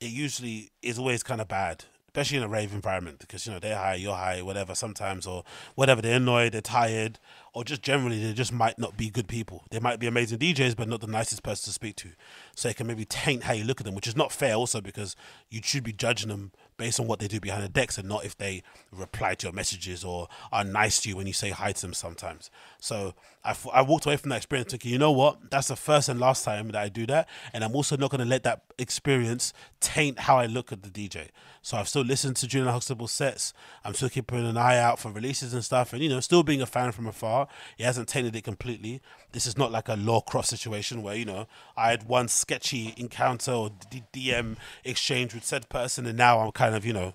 it usually is always kind of bad. Especially in a rave environment, because you know they're high, you're high, whatever. Sometimes or whatever, they're annoyed, they're tired, or just generally they just might not be good people. They might be amazing DJs, but not the nicest person to speak to. So it can maybe taint how you look at them, which is not fair. Also because you should be judging them based on what they do behind the decks and not if they reply to your messages or are nice to you when you say hi to them sometimes. So I, I walked away from that experience thinking, you know what, that's the first and last time that I do that, and I'm also not going to let that experience taint how I look at the DJ. So I've still listened to Juliana Huxtable sets. I'm still keeping an eye out for releases and stuff, and you know, still being a fan from afar. He hasn't tainted it completely. This is not like a law cross situation where you know I had one sketchy encounter or DM exchange with said person, and now I'm kind of you know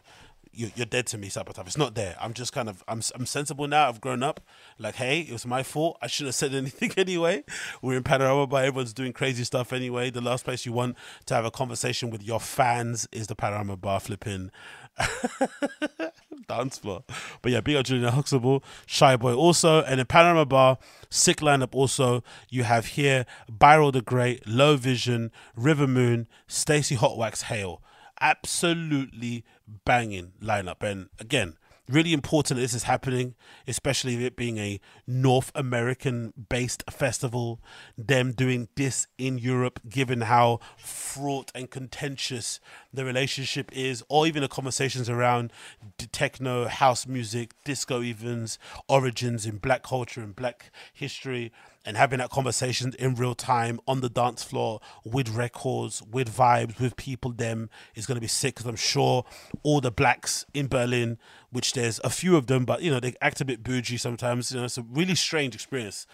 you, you're dead to me stuff. It's not there. I'm just kind of I'm I'm sensible now. I've grown up. Like, hey, it was my fault. I shouldn't have said anything anyway. We're in Panorama, but everyone's doing crazy stuff anyway. The last place you want to have a conversation with your fans is the Panorama bar flipping dance floor. But yeah, big up Juliana Huxtable, Shy Boy also, and in Panorama Bar, sick lineup also. You have here Byro the Great, Low Vision, River Moon, Stacey Hotwaxx Hale. Absolutely banging lineup. And again, really important this is happening, especially it being a North American based festival. Them doing this in Europe, given how fraught and contentious the relationship is, or even the conversations around techno, house music, disco evens, origins in black culture and black history and having that conversation in real time on the dance floor with records, with vibes, with people, them is going to be sick because I'm sure all the blacks in Berlin, which there's a few of them, but you know, they act a bit bougie sometimes. You know, it's a really strange experience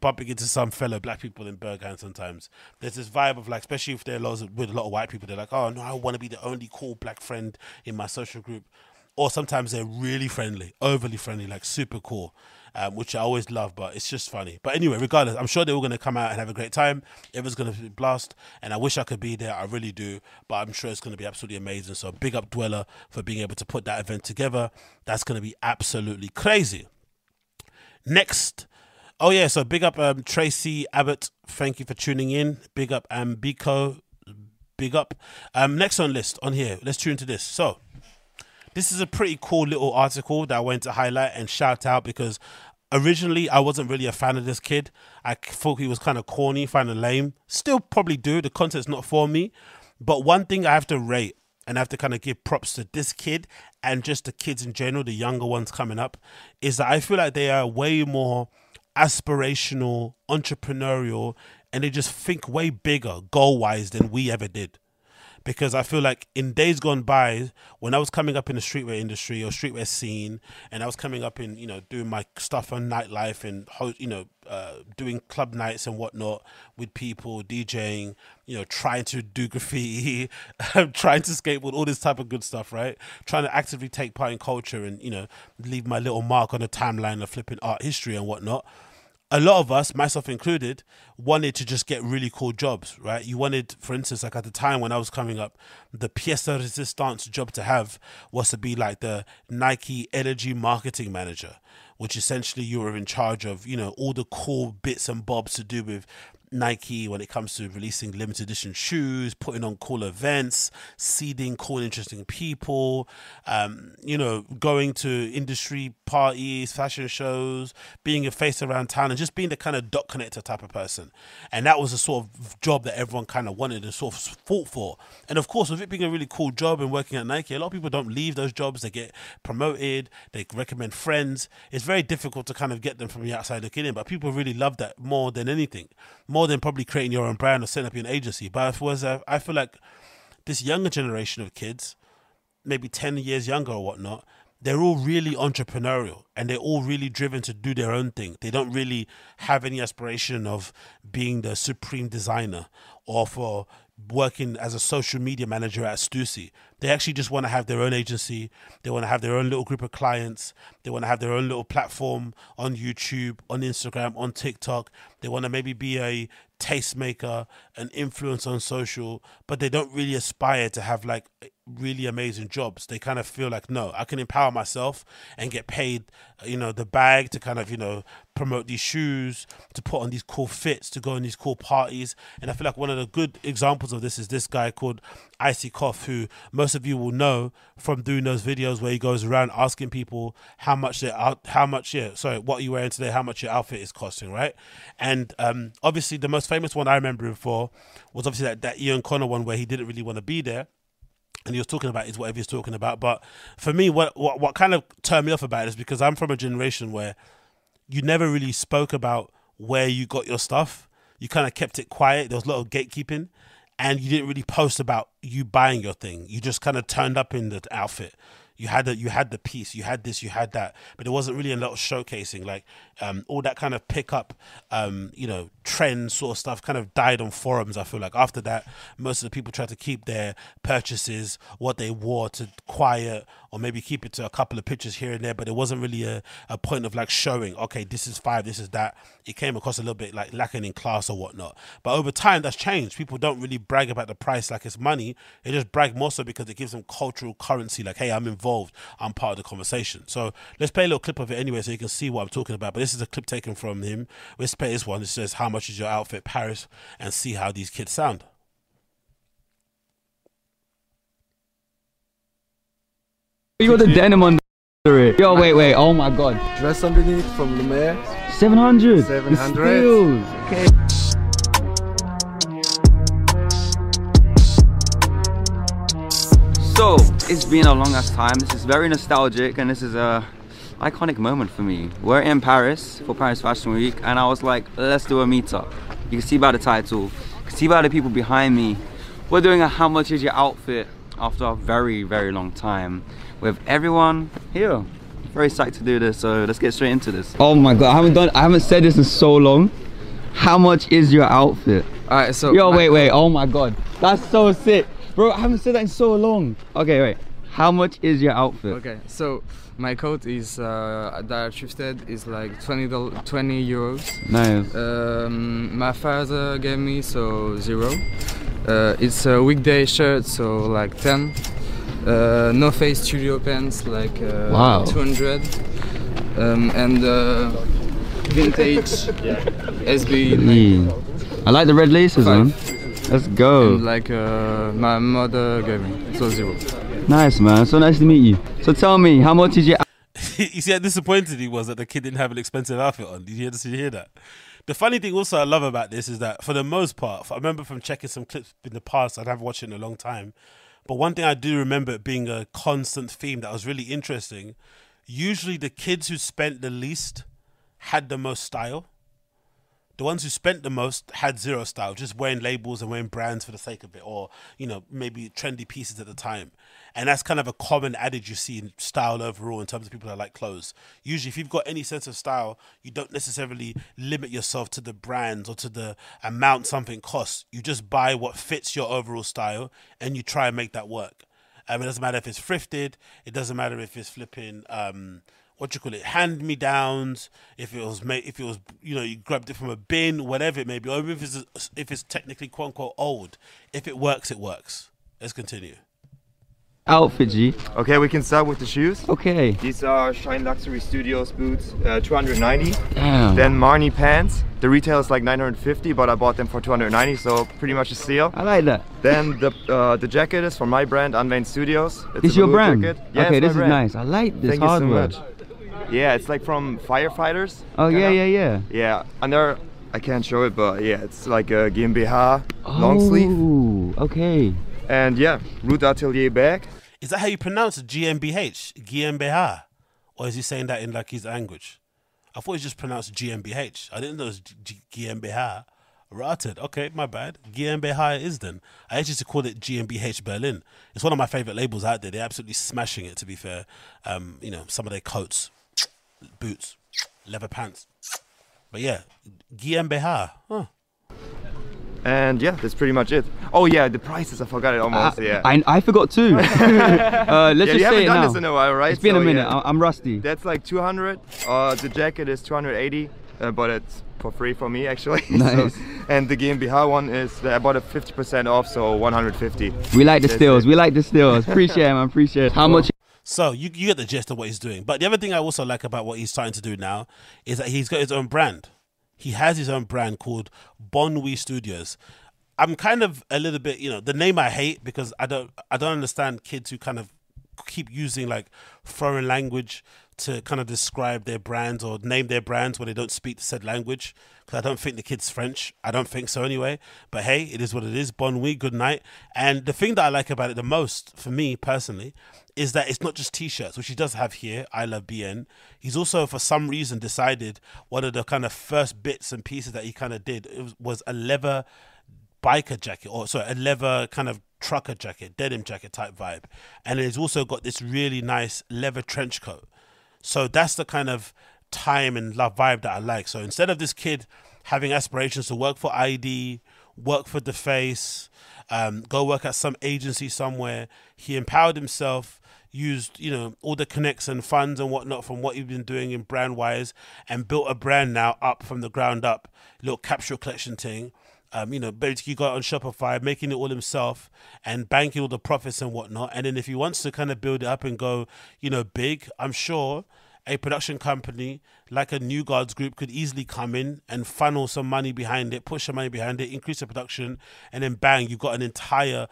bumping into some fellow black people in Berghain sometimes. There's this vibe of like, especially if there are lots with a lot of white people, they're like, oh no, I want to be the only cool black friend in my social group. Or sometimes they're really friendly, overly friendly, like super cool um, which I always love, but it's just funny. But anyway, regardless, I'm sure they were going to come out and have a great time. Everyone's going to be a blast, and I wish I could be there. I really do, but I'm sure it's going to be absolutely amazing. So big up Dweller for being able to put that event together. That's going to be absolutely crazy. Next. Oh yeah, so big up um, Tracy Abbott. Thank you for tuning in. Big up Ambiko. Big up. Um, next on list on here. Let's tune to this. So this is a pretty cool little article that I went to highlight and shout out because originally I wasn't really a fan of this kid. I thought he was kind of corny, kind of lame. Still probably do. The content's not for me. But one thing I have to rate and I have to kind of give props to this kid and just the kids in general, the younger ones coming up, is that I feel like they are way more aspirational, entrepreneurial, and they just think way bigger goal wise than we ever did because I feel like in days gone by, when I was coming up in the streetwear industry or streetwear scene, and I was coming up in you know doing my stuff on nightlife and you know uh, doing club nights and whatnot with people, DJing, you know, trying to do graffiti, trying to skateboard, all this type of good stuff, right? Trying to actively take part in culture and you know leave my little mark on the timeline of flipping art history and whatnot a lot of us, myself included, wanted to just get really cool jobs, right? You wanted, for instance, like at the time when I was coming up, the pièce de resistance job to have was to be like the Nike energy marketing manager, which essentially you were in charge of, you know, all the cool bits and bobs to do with Nike when it comes to releasing limited edition shoes, putting on cool events, seeding cool, interesting people, um, you know, going to industry parties, fashion shows, being a face around town, and just being the kind of dot connector type of person. And that was a sort of job that everyone kind of wanted and sort of fought for. And of course, with it being a really cool job and working at Nike, a lot of people don't leave those jobs. They get promoted, they recommend friends. It's very difficult to kind of get them from the outside looking in, but people really love that more than anything. More more than probably creating your own brand or setting up your own agency. But if was uh, I feel like this younger generation of kids, maybe ten years younger or whatnot, they're all really entrepreneurial and they're all really driven to do their own thing. They don't really have any aspiration of being the supreme designer or for working as a social media manager at Stussy. They actually just want to have their own agency. They want to have their own little group of clients. They want to have their own little platform on YouTube, on Instagram, on TikTok. They want to maybe be a tastemaker, an influence on social, but they don't really aspire to have like really amazing jobs, they kind of feel like, no, I can empower myself and get paid, you know, the bag to kind of, you know, promote these shoes, to put on these cool fits, to go on these cool parties. And I feel like one of the good examples of this is this guy called Icy Kof, who most of you will know from doing those videos where he goes around asking people how much they out, how much, yeah, sorry, what are you wearing today, how much your outfit is costing, right? And um, obviously, the most famous one I remember him for was obviously that, that Ian Connor one where he didn't really want to be there and he was talking about is whatever he's talking about. But for me, what, what what kind of turned me off about it is because I'm from a generation where you never really spoke about where you got your stuff. You kind of kept it quiet. There was a lot of gatekeeping, and you didn't really post about you buying your thing. You just kind of turned up in the outfit. You had the you had the piece, you had this, you had that, but there wasn't really a lot of showcasing. Like um, all that kind of pickup, um, you know, trend sort of stuff kind of died on forums. I feel like after that, most of the people tried to keep their purchases, what they wore, to quiet, or maybe keep it to a couple of pictures here and there. But it wasn't really a, a point of like showing, okay, this is five, this is that. It came across a little bit like lacking in class or whatnot. But over time, that's changed. People don't really brag about the price like it's money. They just brag more so because it gives them cultural currency. Like, hey, I'm involved. I'm part of the conversation. So let's play a little clip of it anyway, so you can see what I'm talking about. But this is a clip taken from him. Let's play this one. It says, "How much is your outfit, Paris?" and see how these kids sound. You got the denim under it. Yo, wait, wait. Oh my god. Dress underneath from Lemaire. 700. 700. The. Okay. So, it's been a long ass time. This is very nostalgic and this is a iconic moment for me. We're in Paris for Paris Fashion Week and I was like, let's do a meetup. You can see by the title, you can see by the people behind me. We're doing a how much is your outfit after a very, very long time with everyone here. Very psyched to do this, so let's get straight into this. Oh my god, I haven't done I haven't said this in so long. How much is your outfit? Alright, so Yo, wait, wait. Oh my god. That's so sick. Bro, I haven't said that in so long. Okay, wait. How much is your outfit? Okay, so my coat is uh, that I thrifted is like 20 doll- 20 euros. Nice. Um, my father gave me so zero. Uh, it's a weekday shirt, so like 10. Uh, no face studio pants, like uh, Wow. 200. Um, and uh, vintage SB. Yeah. I like the red laces, Five. man. Let's go. And like uh, my mother gave me, so zero. Nice, man. So nice to meet you. So tell me, how much is your you see how disappointed he was that the kid didn't have an expensive outfit on. Did you hear, did you hear that? The funny thing also I love about this is that for the most part, I remember from checking some clips in the past, I'd have watched it in a long time. But one thing I do remember it being a constant theme that was really interesting. Usually the kids who spent the least had the most style. The ones who spent the most had zero style, just wearing labels and wearing brands for the sake of it, or you know maybe trendy pieces at the time. And that's kind of a common adage you see in style overall in terms of people that like clothes. Usually, if you've got any sense of style, you don't necessarily limit yourself to the brands or to the amount something costs. You just buy what fits your overall style and you try and make that work. Um, it doesn't matter if it's thrifted. It doesn't matter if it's flipping. Um, what you call it, hand me downs. If it was made, if it was, you know, you grabbed it from a bin, whatever it may be, or if it's if it's technically quote unquote old. If it works, it works. Let's continue. Outfit, G? Okay, we can start with the shoes. Okay. These are Shine Luxury Studios boots, uh, 290. Damn. Then Marni pants. The retail is like 950, but I bought them for 290, so pretty much a steal. I like that. Then the uh, the jacket is from my brand, Unveined Studios. It's It's a your brand. jacket. Yeah, okay, this is nice. I like this Thank you so much. Yeah, it's like from firefighters. Oh yeah, yeah, yeah. Yeah, under I can't show it, but yeah, it's like a GmbH long sleeve. Oh, okay. And yeah, Root Atelier bag. Is that how you pronounce? GmbH, GmbH, or is he saying that in like his language? I thought he just pronounced GmbH. I didn't know it was GmbH. Rotted. Okay, my bad. GmbH is then. I used to call it GmbH Berlin. It's one of my favorite labels out there. They're absolutely smashing it. To be fair, um, you know some of their coats, boots, leather pants. But yeah, GmbH. Huh. And yeah, that's pretty much it. Oh yeah, the prices, I forgot it almost. Uh, yeah. I, I forgot too. uh, let's yeah, just you say haven't it done now. this in a while, right? It's been a minute. yeah. I- I'm rusty. That's like 200. Uh, the jacket is 280. uh, bought it for free for me actually. Nice. so, and the GmbH one is I bought it 50% off, so 150. We like the That's steals. We like the steals. Appreciate it, man. Appreciate it. How much? So you you get the gist of what he's doing. But the other thing I also like about what he's starting to do now is that he's got his own brand. He has his own brand called Bonwi Studios. I'm kind of a little bit, you know, the name I hate because I don't I don't understand kids who kind of keep using like foreign language to kind of describe their brands or name their brands when they don't speak the said language. Because I don't think the kid's French. I don't think so anyway. But hey, it is what it is. Bon nuit, good night. And the thing that I like about it the most, for me personally, is that it's not just t-shirts, which he does have here. I love BN. He's also, for some reason, decided one of the kind of first bits and pieces that he kind of did was, a leather biker jacket or sorry a leather kind of trucker jacket denim jacket type vibe and it's also got this really nice leather trench coat so that's the kind of time and love vibe that i like. So instead of this kid having aspirations to work for id work for the face um, go work at some agency somewhere he empowered himself used you know all the connects and funds and whatnot from what you've been doing in brand wise and built a brand now up from the ground up little capsule collection thing um, you know, basically got on Shopify, making it all himself and banking all the profits and whatnot. And then if he wants to kind of build it up and go, you know, big, I'm sure a production company like a New Guards Group could easily come in and funnel some money behind it, push some money behind it, increase the production, and then bang, you've got an entire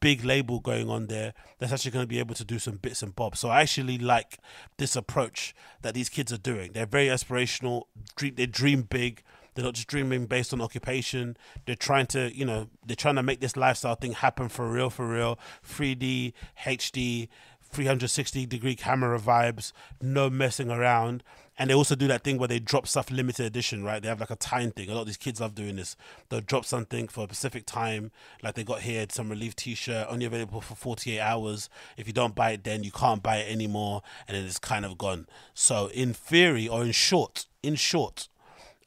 big label going on there that's actually going to be able to do some bits and bobs. So I actually like this approach that these kids are doing. They're very aspirational, dream, they dream big. They're not just dreaming based on occupation. They're trying to, you know, they're trying to make this lifestyle thing happen for real, for real. 3D, HD, 360 degree camera vibes, no messing around. And they also do that thing where they drop stuff limited edition, right? They have like a time thing. A lot of these kids love doing this. They'll drop something for a specific time, like they got here some relief T-shirt only available for 48 hours. If you don't buy it, then you can't buy it anymore, and then it's kind of gone. So in theory, or in short, in short,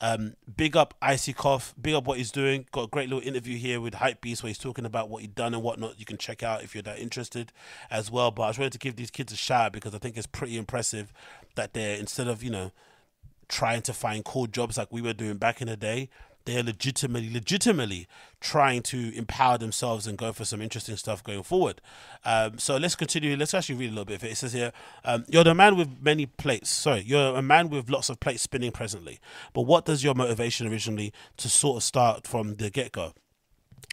um, big up Icy Kof, big up what he's doing. Got a great little interview here with Hypebeast where he's talking about what he's done and whatnot. You can check out if you're that interested as well. But I just wanted to give these kids a shout out because I think it's pretty impressive that they're instead of you know trying to find cool jobs like we were doing back in the day, they're legitimately, legitimately trying to empower themselves and go for some interesting stuff going forward. Um, so let's continue. Let's actually read a little bit of it. It says here, um, you're the man with many plates. Sorry, you're a man with lots of plates spinning presently. But what does your motivation originally to sort of start from the get go?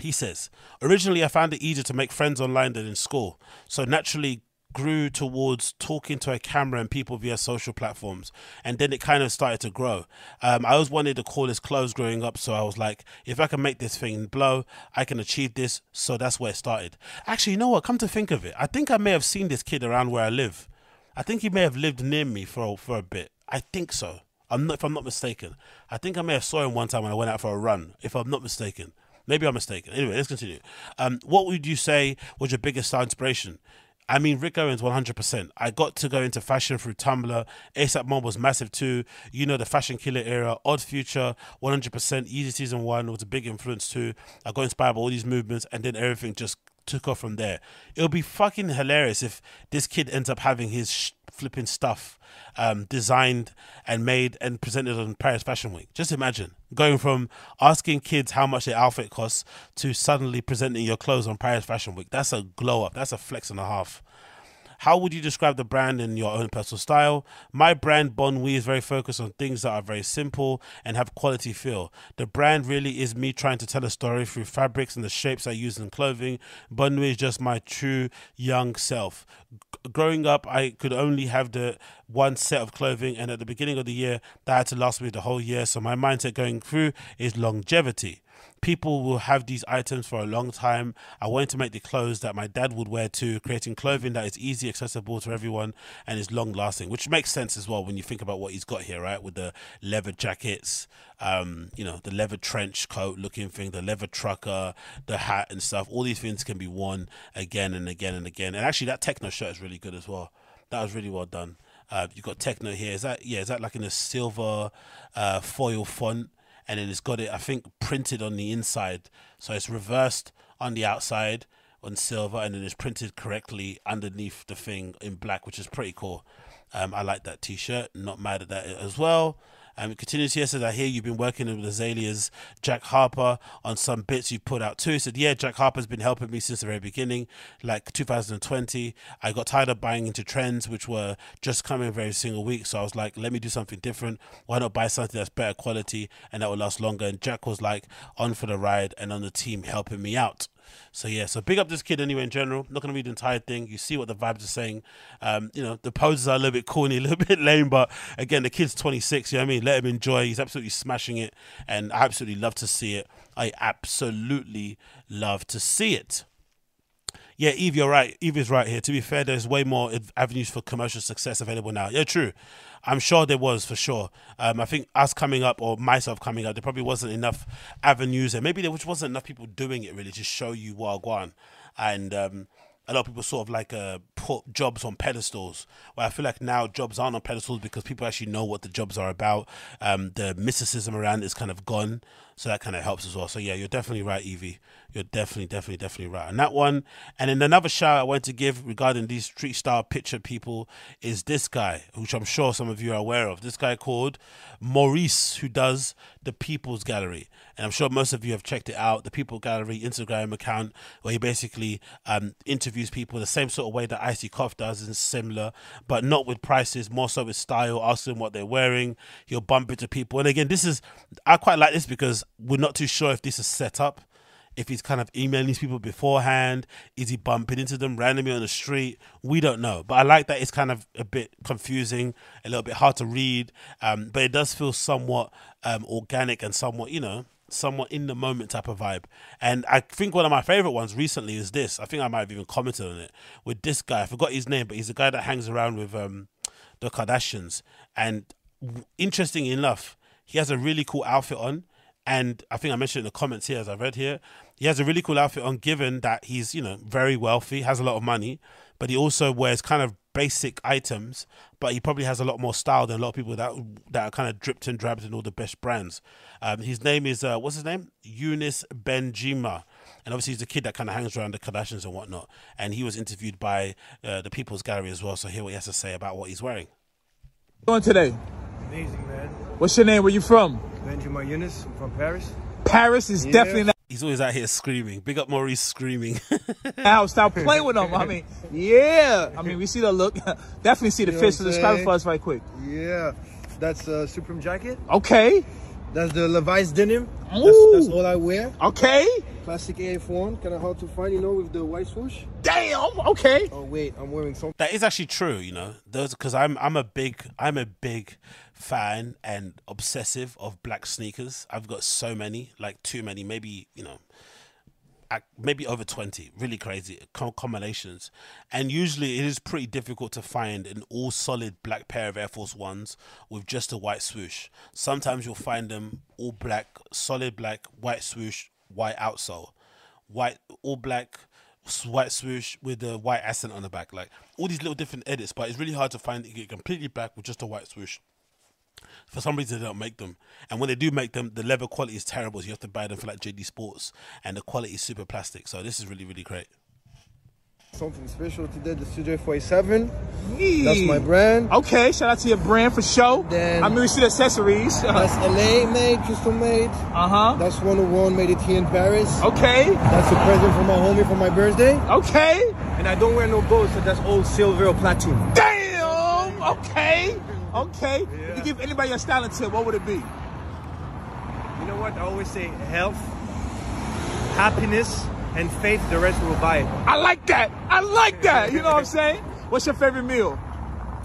He says, originally I found it easier to make friends online than in school. So naturally grew towards talking to a camera and people via social platforms and then it kind of started to grow. Um, i always wanted to call this clothes growing up so i was like if i can make this thing blow i can achieve this. So that's where it started. Actually you know what? Come to think of it i think i may have seen this kid around where i live. I think he may have lived near me for for a bit. I think so. I'm not if i'm not mistaken. I think i may have saw him one time when i went out for a run if i'm not mistaken. Maybe i'm mistaken. Anyway let's continue. Um, what would you say was your biggest inspiration I mean, Rick Owens, 100%. I got to go into fashion through Tumblr. ASAP Mob was massive too. You know, the fashion killer era. Odd Future, 100%. Easy Season 1 was a big influence too. I got inspired by all these movements and then everything just took off from there. It would be fucking hilarious if this kid ends up having his sh- flipping stuff um, designed and made and presented on Paris Fashion Week. Just imagine going from asking kids how much their outfit costs to suddenly presenting your clothes on Paris Fashion Week. That's a glow up. That's a flex and a half. How would you describe the brand in your own personal style? My brand, Bon Nuit, is very focused on things that are very simple and have quality feel. The brand really is me trying to tell a story through fabrics and the shapes I use in clothing. Bon Nuit is just my true young self. G- growing up, I could only have the one set of clothing, and at the beginning of the year, that had to last me the whole year. So my mindset going through is longevity people will have these items for a long time. I wanted to make the clothes that my dad would wear too, creating clothing that is easy, accessible to everyone, and is long lasting, which makes sense as well when you think about what he's got here, right? With the leather jackets, um, you know, the leather trench coat looking thing, the leather trucker, the hat and stuff. All these things can be worn again and again and again. And actually, that techno shirt is really good as well. That was really well done. Uh, you've got techno here. Is that yeah? Is that like in a silver uh, foil font? And then it's got it I think printed on the inside. So it's reversed on the outside on silver and then it's printed correctly underneath the thing in black which is pretty cool. Um, I like that t-shirt. Not mad at that as well Um, continues here says I hear you've been working with Azalea's Jack Harper on some bits you've put out too. He said yeah, Jack Harper's been helping me since the very beginning, like 2020. I got tired of buying into trends which were just coming every single week, so I was like, let me do something different. Why not buy something that's better quality and that will last longer? And Jack was like on for the ride and on the team helping me out. So yeah, so big up this kid anyway. In general, not gonna read the entire thing. You see what the vibes are saying. Um, you know, the poses are a little bit corny, a little bit lame, but again, the kid's 26. You know what I mean? Let him enjoy. He's absolutely smashing it, and I absolutely love to see it. I absolutely love to see it. Yeah, Eve, you're right. Eve is right here. To be fair, there's way more avenues for commercial success available now. Yeah, true. I'm sure there was for sure. Um, I think us coming up or myself coming up, there probably wasn't enough avenues, and maybe there just wasn't enough people doing it really to show you Wagwan. And um, a lot of people sort of like uh, put jobs on pedestals. Where I feel like now jobs aren't on pedestals because people actually know what the jobs are about. Um, the mysticism around is kind of gone, so that kind of helps as well. So yeah, you're definitely right, Evie. You're definitely, definitely, definitely right on that one. And then another shout I want to give regarding these street style picture people is this guy, which I'm sure some of you are aware of. This guy called Maurice, who does the People's Gallery. And I'm sure most of you have checked it out. The People Gallery Instagram account, where he basically um, interviews people the same sort of way that Icy Kof does, and similar, but not with prices, more so with style, asking what they're wearing. He'll bump into people. And again, this is, I quite like this because we're not too sure if this is set up if he's kind of emailing these people beforehand is he bumping into them randomly on the street we don't know but i like that it's kind of a bit confusing a little bit hard to read um, but it does feel somewhat um, organic and somewhat you know somewhat in the moment type of vibe. And i think one of my favorite ones recently is this. I think i might have even commented on it with this guy. I forgot his name but he's the guy that hangs around with um, the kardashians. And interesting enough he has a really cool outfit on. And I think I mentioned in the comments here, as I read here, he has a really cool outfit on, given that he's, you know, very wealthy, has a lot of money, but he also wears kind of basic items, but he probably has a lot more style than a lot of people that that are kind of dripped and drabbed in all the best brands. Um, his name is, uh, what's his name? Younes Bendjima. And obviously, he's the kid that kind of hangs around the Kardashians and whatnot. And he was interviewed by uh, the People's Gallery as well. So, hear what he has to say about what he's wearing. doing today? Amazing, man. What's your name? Where you from? Benjamin Yunus I'm from Paris. Paris is Yeah. definitely not He's always out here screaming. Big up Maurice screaming. now. Stop playing with them. I mean, yeah. I mean, we see the look. definitely see the You know fish. what So I'm describe for us right quick. Yeah, that's a Supreme jacket. Okay. That's the Levi's denim. That's, that's all I wear. Okay. Classic AF1, kind of hard to find, you know, with the white swoosh. Damn. Okay. Oh wait, I'm wearing something. That is actually true, you know. Those because I'm I'm a big I'm a big fan and obsessive of black sneakers. I've got so many, like too many, maybe you know, maybe over twenty. Really crazy combinations, and usually it is pretty difficult to find an all solid black pair of Air Force Ones with just a white swoosh. Sometimes you'll find them all black, solid black, white swoosh, white outsole, white all black white swoosh with the white accent on the back. Like all these little different edits, but it's really hard to find it completely black with just a white swoosh. For some reason, they don't make them, and when they do make them, the leather quality is terrible. So you have to buy them for like JD Sports, and the quality is super plastic. So this is really, really great. Something special today. The Studio 47. Yee. That's my brand. Okay. Shout out to your brand for show. Then- I mean, we see the accessories. That's LA made, custom made. Uh huh. That's 101 made it here in Paris. Okay. That's a present from my homie for my birthday. Okay. And I don't wear no gold, so that's all silver or platinum. Damn. Okay. Okay. If you give anybody a styling tip, what would it be? You know what? I always say health, happiness, and faith. The rest will buy it. I like that. I like that. You know what I'm saying? What's your favorite meal?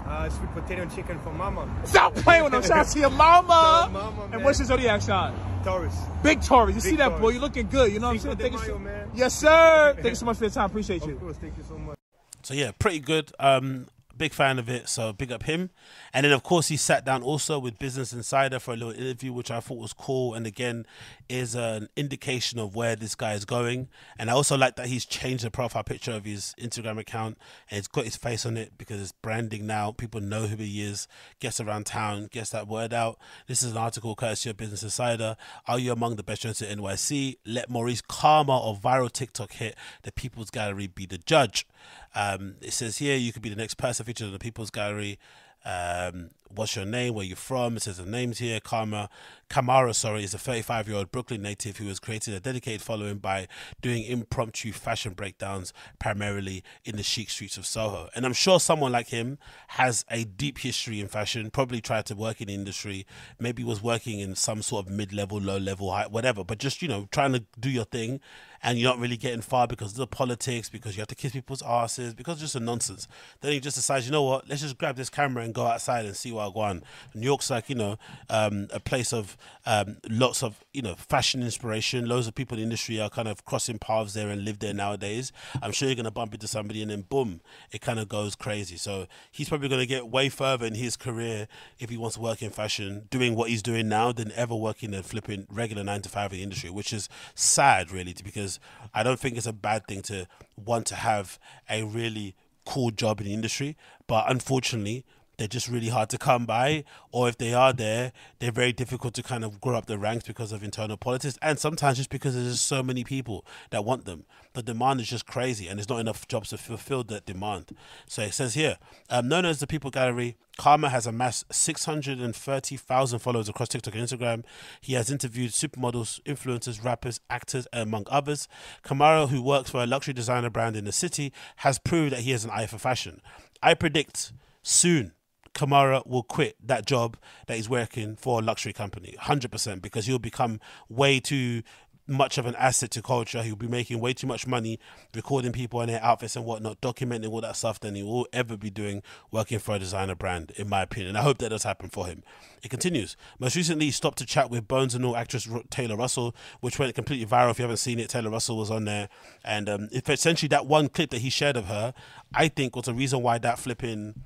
Uh, sweet potato and chicken for mama. Stop playing with them. Shout out to your mama. Shout mama, and what's your zodiac sign? Taurus. Big Taurus. You Big see that, Taurus. boy? You're looking good. You know what I'm saying? Thank you so- Mayo, man. Yes, sir. Thank you so much for your time. Appreciate Of you. course, thank you so much. So yeah, pretty good. Um, big fan of it. So big up him. And then of course he sat down also with Business Insider for a little interview, which I thought was cool. And again, is an indication of where this guy is going. And I also like that he's changed the profile picture of his Instagram account and it's got his face on it because it's branding now. People know who he is. Gets around town, gets that word out. This is an article courtesy of Business Insider. Are you among the best trends in NYC? Let Maurice Karma of viral TikTok hit the People's Gallery be the judge. Um, it says here you could be the next person featured in the People's Gallery. Um, what's your name? Where you from? It says the names here. Karma Kamara, sorry, is a 35 year old Brooklyn native who has created a dedicated following by doing impromptu fashion breakdowns primarily in the chic streets of Soho. And I'm sure someone like him has a deep history in fashion, probably tried to work in the industry, maybe was working in some sort of mid level, low level, high, whatever, but just, you know, trying to do your thing and you're not really getting far because of the politics, because you have to kiss people's asses, because it's just a nonsense. Then he just decides, you know what, let's just grab this camera and go outside and see what I go on. New York's like, you know, um, a place of um, lots of, you know, fashion inspiration. Loads of people in the industry are kind of crossing paths there and live there nowadays. I'm sure you're going to bump into somebody and then boom, it kind of goes crazy. So he's probably going to get way further in his career if he wants to work in fashion, doing what he's doing now, than ever working a flipping regular nine to five in the industry, which is sad, really, because I don't think it's a bad thing to want to have a really cool job in the industry. But unfortunately, they're just really hard to come by, or if they are there, they're very difficult to kind of grow up the ranks because of internal politics, and sometimes just because there's just so many people that want them. The demand is just crazy, and there's not enough jobs to fulfill that demand. So it says here, um, known as the People Gallery, Karma has amassed 630,000 followers across TikTok and Instagram. He has interviewed supermodels, influencers, rappers, actors, and among others. Kamara, who works for a luxury designer brand in the city, has proved that he has an eye for fashion. I predict soon Kamara will quit that job that he's working for a luxury company, 100%, because he'll become way too much of an asset to culture. He'll be making way too much money recording people in their outfits and whatnot, documenting all that stuff than he will ever be doing working for a designer brand, in my opinion. I hope that does happen for him. It continues. Most recently, he stopped to chat with Bones and All actress Taylor Russell, which went completely viral. If you haven't seen it, Taylor Russell was on there. And um, if essentially that one clip that he shared of her, I think was the reason why that flipping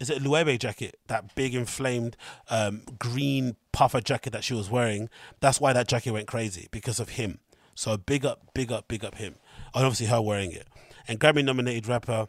is it Loewe jacket, that big inflamed um, green puffer jacket that she was wearing. That's why that jacket went crazy because of him. So big up, big up, big up him, and obviously her wearing it. And Grammy nominated rapper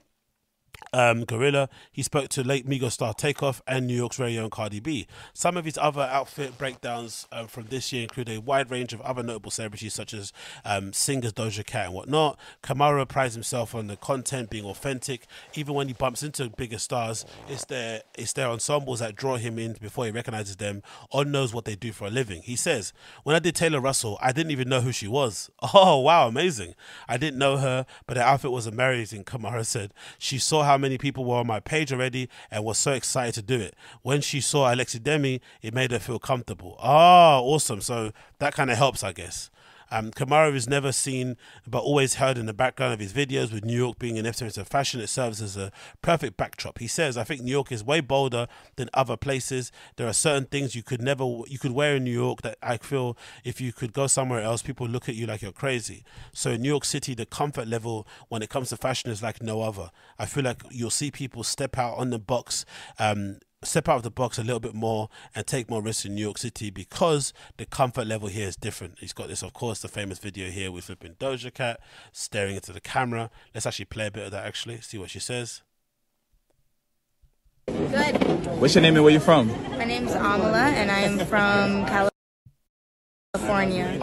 um, GloRilla. He spoke to late Migos star Takeoff and New York's very own Cardi B. Some of his other outfit breakdowns um, from this year include a wide range of other notable celebrities such as um, singers Doja Cat and whatnot. Kamara prides himself on the content being authentic. Even when he bumps into bigger stars, it's their it's their ensembles that draw him in before he recognizes them or knows what they do for a living. He says, "When I did Taylor Russell, I didn't even know who she was. Oh wow, amazing! I didn't know her, but her outfit was amazing." Kamara said, "She saw how many people were on my page already and was so excited to do it. When she saw Alexi Demi, it made her feel comfortable. Oh, awesome. So that kind of helps, I guess. Um, Kamara is never seen but always heard in the background of his videos, with New York being an epicenter of fashion. It serves as a perfect backdrop. He says, "I think New York is way bolder than other places. There are certain things you could never you could wear in New York that I feel if you could go somewhere else, people look at you like you're crazy. So in New York City, the comfort level when it comes to fashion is like no other. I feel like you'll see people step out on the box." Um, step out of the box a little bit more and take more risks in New York City because the comfort level here is different. He's got this, of course, the famous video here with flipping Doja Cat staring into the camera. Let's actually play a bit of that actually, see what she says. Good. What's your name and where you from? My name's Amala, and I'm from California.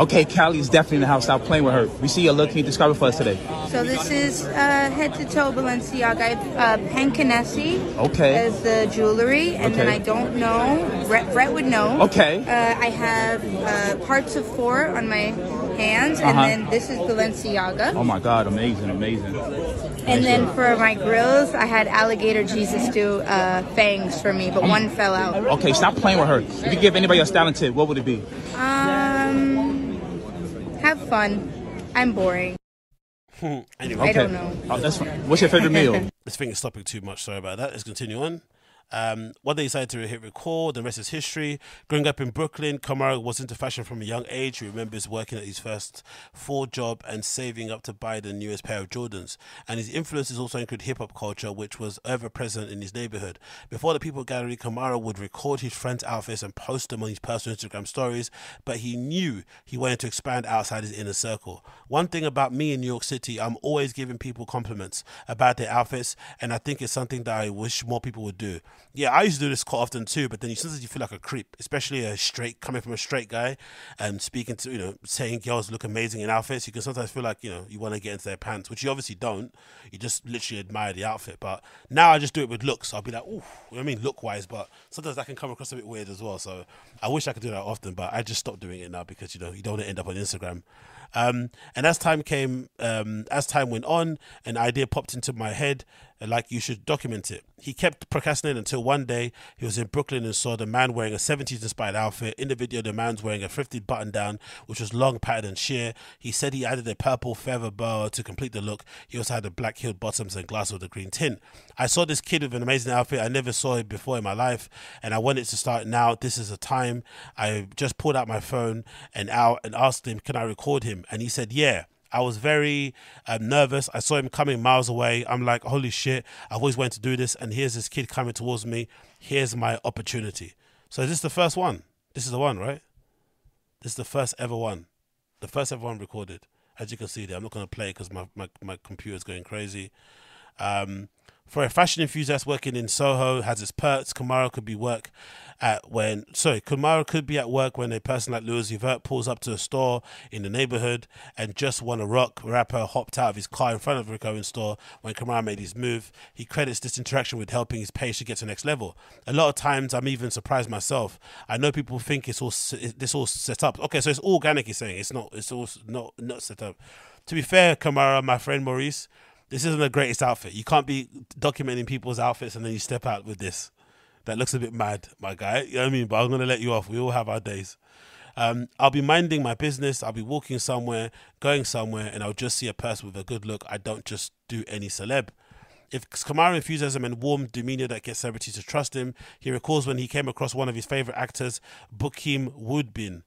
Okay, Callie's definitely in the house. Stop playing with her. We see your look. Can you describe it for us today? So this is uh, head to toe Balenciaga. I have uh, Okay. as the jewelry, and then I don't know. Brett, Brett would know. Okay. Uh, I have uh, parts of four on my hands, and then this is Balenciaga. Oh my God, amazing, amazing. And then for my grills, I had Alligator Jesus do uh, fangs for me, but one fell out. Okay, stop playing with her. If you could give anybody a styling tip, what would it be? Um, have fun. I'm boring. anyway, I don't know. Oh, that's fine. What's your favorite meal? this thing is stopping too much. Sorry about that. Let's continue on. Um, he decided to hit record. The rest is history. Growing up in Brooklyn, Kamara was into fashion from a young age. He remembers working at his first full job and saving up to buy the newest pair of Jordans. And his influences also include hip hop culture, which was ever present in his neighborhood. Before the People Gallery, Kamara would record his friends' outfits and post them on his personal Instagram stories, but he knew he wanted to expand outside his inner circle. One thing about me in New York City, I'm always giving people compliments about their outfits, and I think it's something that I wish more people would do. Yeah, I used to do this quite often too. But then you sometimes you feel like a creep, especially a straight coming from a straight guy, and speaking to you know saying girls look amazing in outfits. You can sometimes feel like you know you want to get into their pants, which you obviously don't. You just literally admire the outfit. But now I just do it with looks. I'll be like, oh, I mean, look wise. But sometimes that can come across a bit weird as well. So I wish I could do that often, but I just stopped doing it now because you know you don't want to end up on Instagram. Um, and as time came, um, as time went on, an idea popped into my head, like you should document it. He kept procrastinating until one day he was in Brooklyn and saw the man wearing a 70s inspired outfit. In the video, the man's wearing a thrifted button down, which was long, patterned, and sheer. He said he added a purple feather boa to complete the look. He also had the black heeled bottoms and glass with a green tint. I saw this kid with an amazing outfit. I never saw it before in my life, and I wanted to start now. This is the time. I just pulled out my phone and out and asked him, "Can I record him?" And he said, "Yeah." I was very um, nervous. I saw him coming miles away. I'm like, holy shit, I've always wanted to do this. And here's this kid coming towards me. Here's my opportunity. So, is this the first one? This is the one, right? This is the first ever one. The first ever one recorded. As you can see there, I'm not going to play because my, my, my computer's going crazy. Um, for a fashion enthusiast working in Soho has its perks. Kamara could be work at when sorry, Kamara could be at work when a person like Louis Vert pulls up to a store in the neighborhood and just won a rock. Rapper hopped out of his car in front of Rico in store when Kamara made his move. He credits this interaction with helping his page to get to the next level. A lot of times, I'm even surprised myself. I know people think it's all this all set up. Okay, so it's organic. He's saying it's not. It's all not not set up. To be fair, Kamara, my friend Maurice this isn't the greatest outfit. You can't be documenting people's outfits and then you step out with this. That looks a bit mad, my guy. You know what I mean? But I'm gonna let you off. We all have our days. Um, I'll be minding my business. I'll be walking somewhere, going somewhere, and I'll just see a person with a good look. I don't just do any celeb. If Kamara enthusiasm and warm demeanor that gets celebrities to trust him, he recalls when he came across one of his favorite actors, Bokeem Woodbine.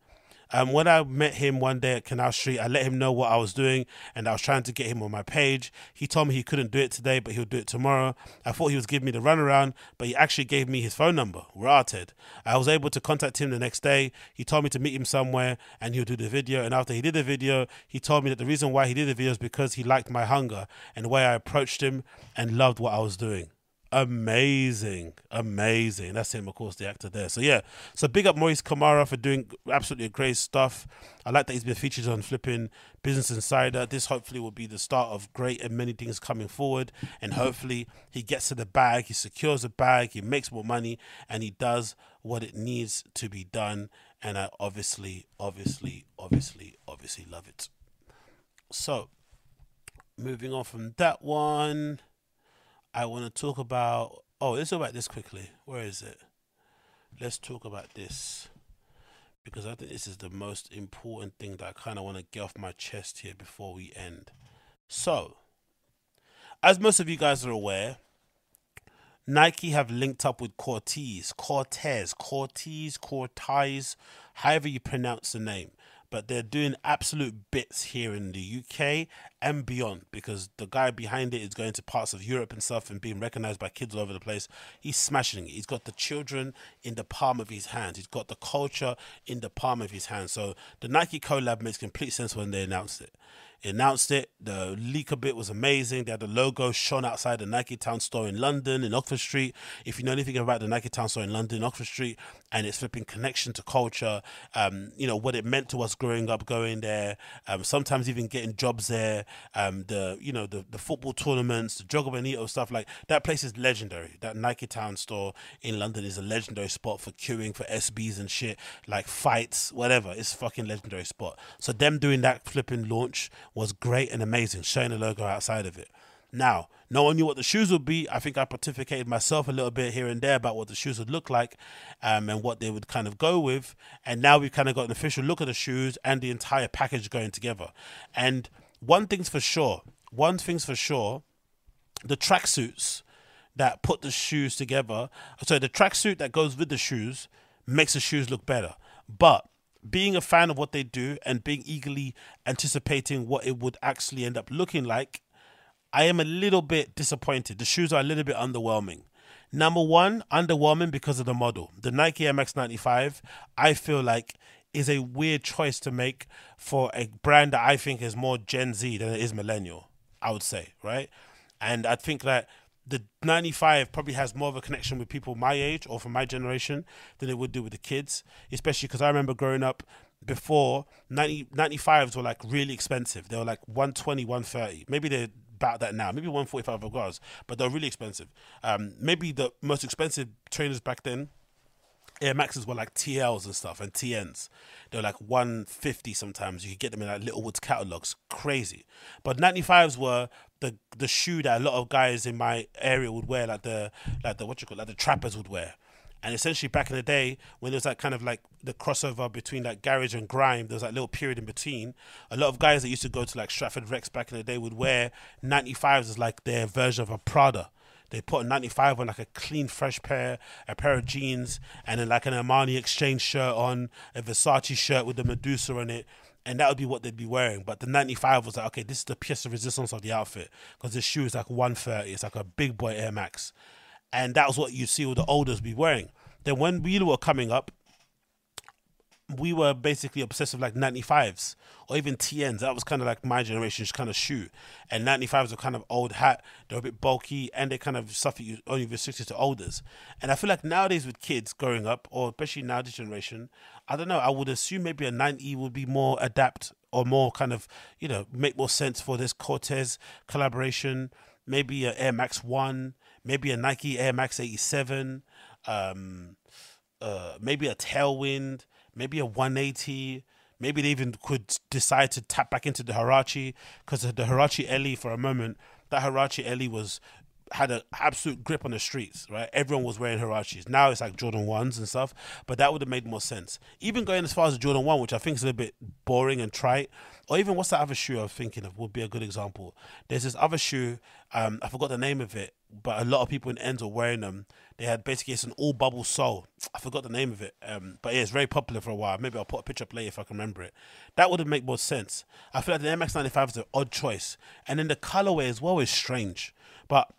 Um, when I met him one day at Canal Street, I let him know what I was doing and I was trying to get him on my page. He told me he couldn't do it today, but he'll do it tomorrow. I thought he was giving me the runaround, but he actually gave me his phone number, Rated. I was able to contact him the next day. He told me to meet him somewhere and he'll do the video. And after he did the video, he told me that the reason why he did the video is because he liked my hunger and the way I approached him and loved what I was doing amazing, amazing. That's him, of course, the actor there. So yeah, so big up Maurice Kamara for doing absolutely great stuff. I like that he's been featured on flipping Business Insider. This hopefully will be the start of great and many things coming forward. And hopefully he gets to the bag, he secures the bag, he makes more money, and he does what it needs to be done. And I obviously, obviously, obviously, obviously love it. So moving on from that one. I want to talk about. Oh, let's talk about this quickly. Where is it? Let's talk about this because I think this is the most important thing that I kind of want to get off my chest here before we end. So, as most of you guys are aware, Nike have linked up with Corteiz, Corteiz, Corteiz, Corteiz, however you pronounce the name but they're doing absolute bits here in the UK and beyond because the guy behind it is going to parts of Europe and stuff and being recognized by kids all over the place. He's smashing it. He's got the children in the palm of his hands. He's got the culture in the palm of his hands. So the Nike collab makes complete sense when they announced it announced it. The leak of it was amazing. They had the logo shown outside the Nike Town store in London, in Oxford Street. If you know anything about the Nike Town store in London, Oxford Street, and its flipping connection to culture, um, you know, what it meant to us growing up, going there, um, sometimes even getting jobs there, um, the, you know, the, the football tournaments, the Jogo stuff, like that place is legendary. That Nike Town store in London is a legendary spot for queuing for SBs and shit, like fights, whatever. It's fucking legendary spot. So them doing that flipping launch was great and amazing, showing the logo outside of it. Now, no one knew what the shoes would be. I think I pontificated myself a little bit here and there about what the shoes would look like um, and what they would kind of go with. And now we've kind of got an official look at the shoes and the entire package going together. And one thing's for sure, one thing's for sure, the tracksuits that put the shoes together, so the tracksuit that goes with the shoes makes the shoes look better. But being a fan of what they do and being eagerly anticipating what it would actually end up looking like, I am a little bit disappointed. The shoes are a little bit underwhelming. Number one, underwhelming because of the model. The Nike MX95, I feel like is a weird choice to make for a brand that I think is more Gen Z than it is millennial, I would say, right? And I think that the 95 probably has more of a connection with people my age or from my generation than it would do with the kids, especially because I remember growing up before 90, 95s were like really expensive. They were like 120, 130. Maybe they're about that now, maybe 145 of cars, but they're really expensive. Um, maybe the most expensive trainers back then Air Maxes were like TLs and stuff and TNs. They were like 150 sometimes. You could get them in like Littlewoods catalogs. Crazy. But 95s were the the shoe that a lot of guys in my area would wear, like the like the what you call like the trappers would wear. And essentially back in the day when there was that kind of like the crossover between like garage and grime, there was that little period in between. A lot of guys that used to go to like Stratford Rex back in the day would wear 95s as like their version of a Prada. They put a 95 on like a clean, fresh pair, a pair of jeans, and then like an Armani Exchange shirt on, a Versace shirt with the Medusa on it. And that would be what they'd be wearing. But the 95 was like, okay, this is the pièce of resistance of the outfit. Because the shoe is like 130. It's like a big boy Air Max. And that was what you see all the olders be wearing. Then when we were coming up, we were basically obsessed with like 95s or even TNs. That was kind of like my generation's kind of shoe. And 95s are kind of old hat. They're a bit bulky and they kind of suffer you only restricted to olders. And I feel like nowadays with kids growing up, or especially now this generation, I don't know, I would assume maybe a 90 would be more adapt or more kind of, you know, make more sense for this Corteiz collaboration. Maybe a Air Max 1, maybe a Nike Air Max 87, um, uh, maybe a Tailwind maybe a 180. Maybe they even could decide to tap back into the Huarache because the Huarache Ellie for a moment, that Huarache Ellie was had an absolute grip on the streets, right? Everyone was wearing Huaraches. Now it's like Jordan 1s and stuff, but that would have made more sense. Even going as far as the Jordan 1, which I think is a little bit boring and trite, or even what's that other shoe I'm thinking of would be a good example. There's this other shoe, um, I forgot the name of it, but a lot of people in ends are wearing them. They had basically it's an all bubble sole. I forgot the name of it, um, but yeah, it's very popular for a while. Maybe I'll put a picture up later if I can remember it. That would have made more sense. I feel like the MX95 is an odd choice, and then the colorway as well is strange. But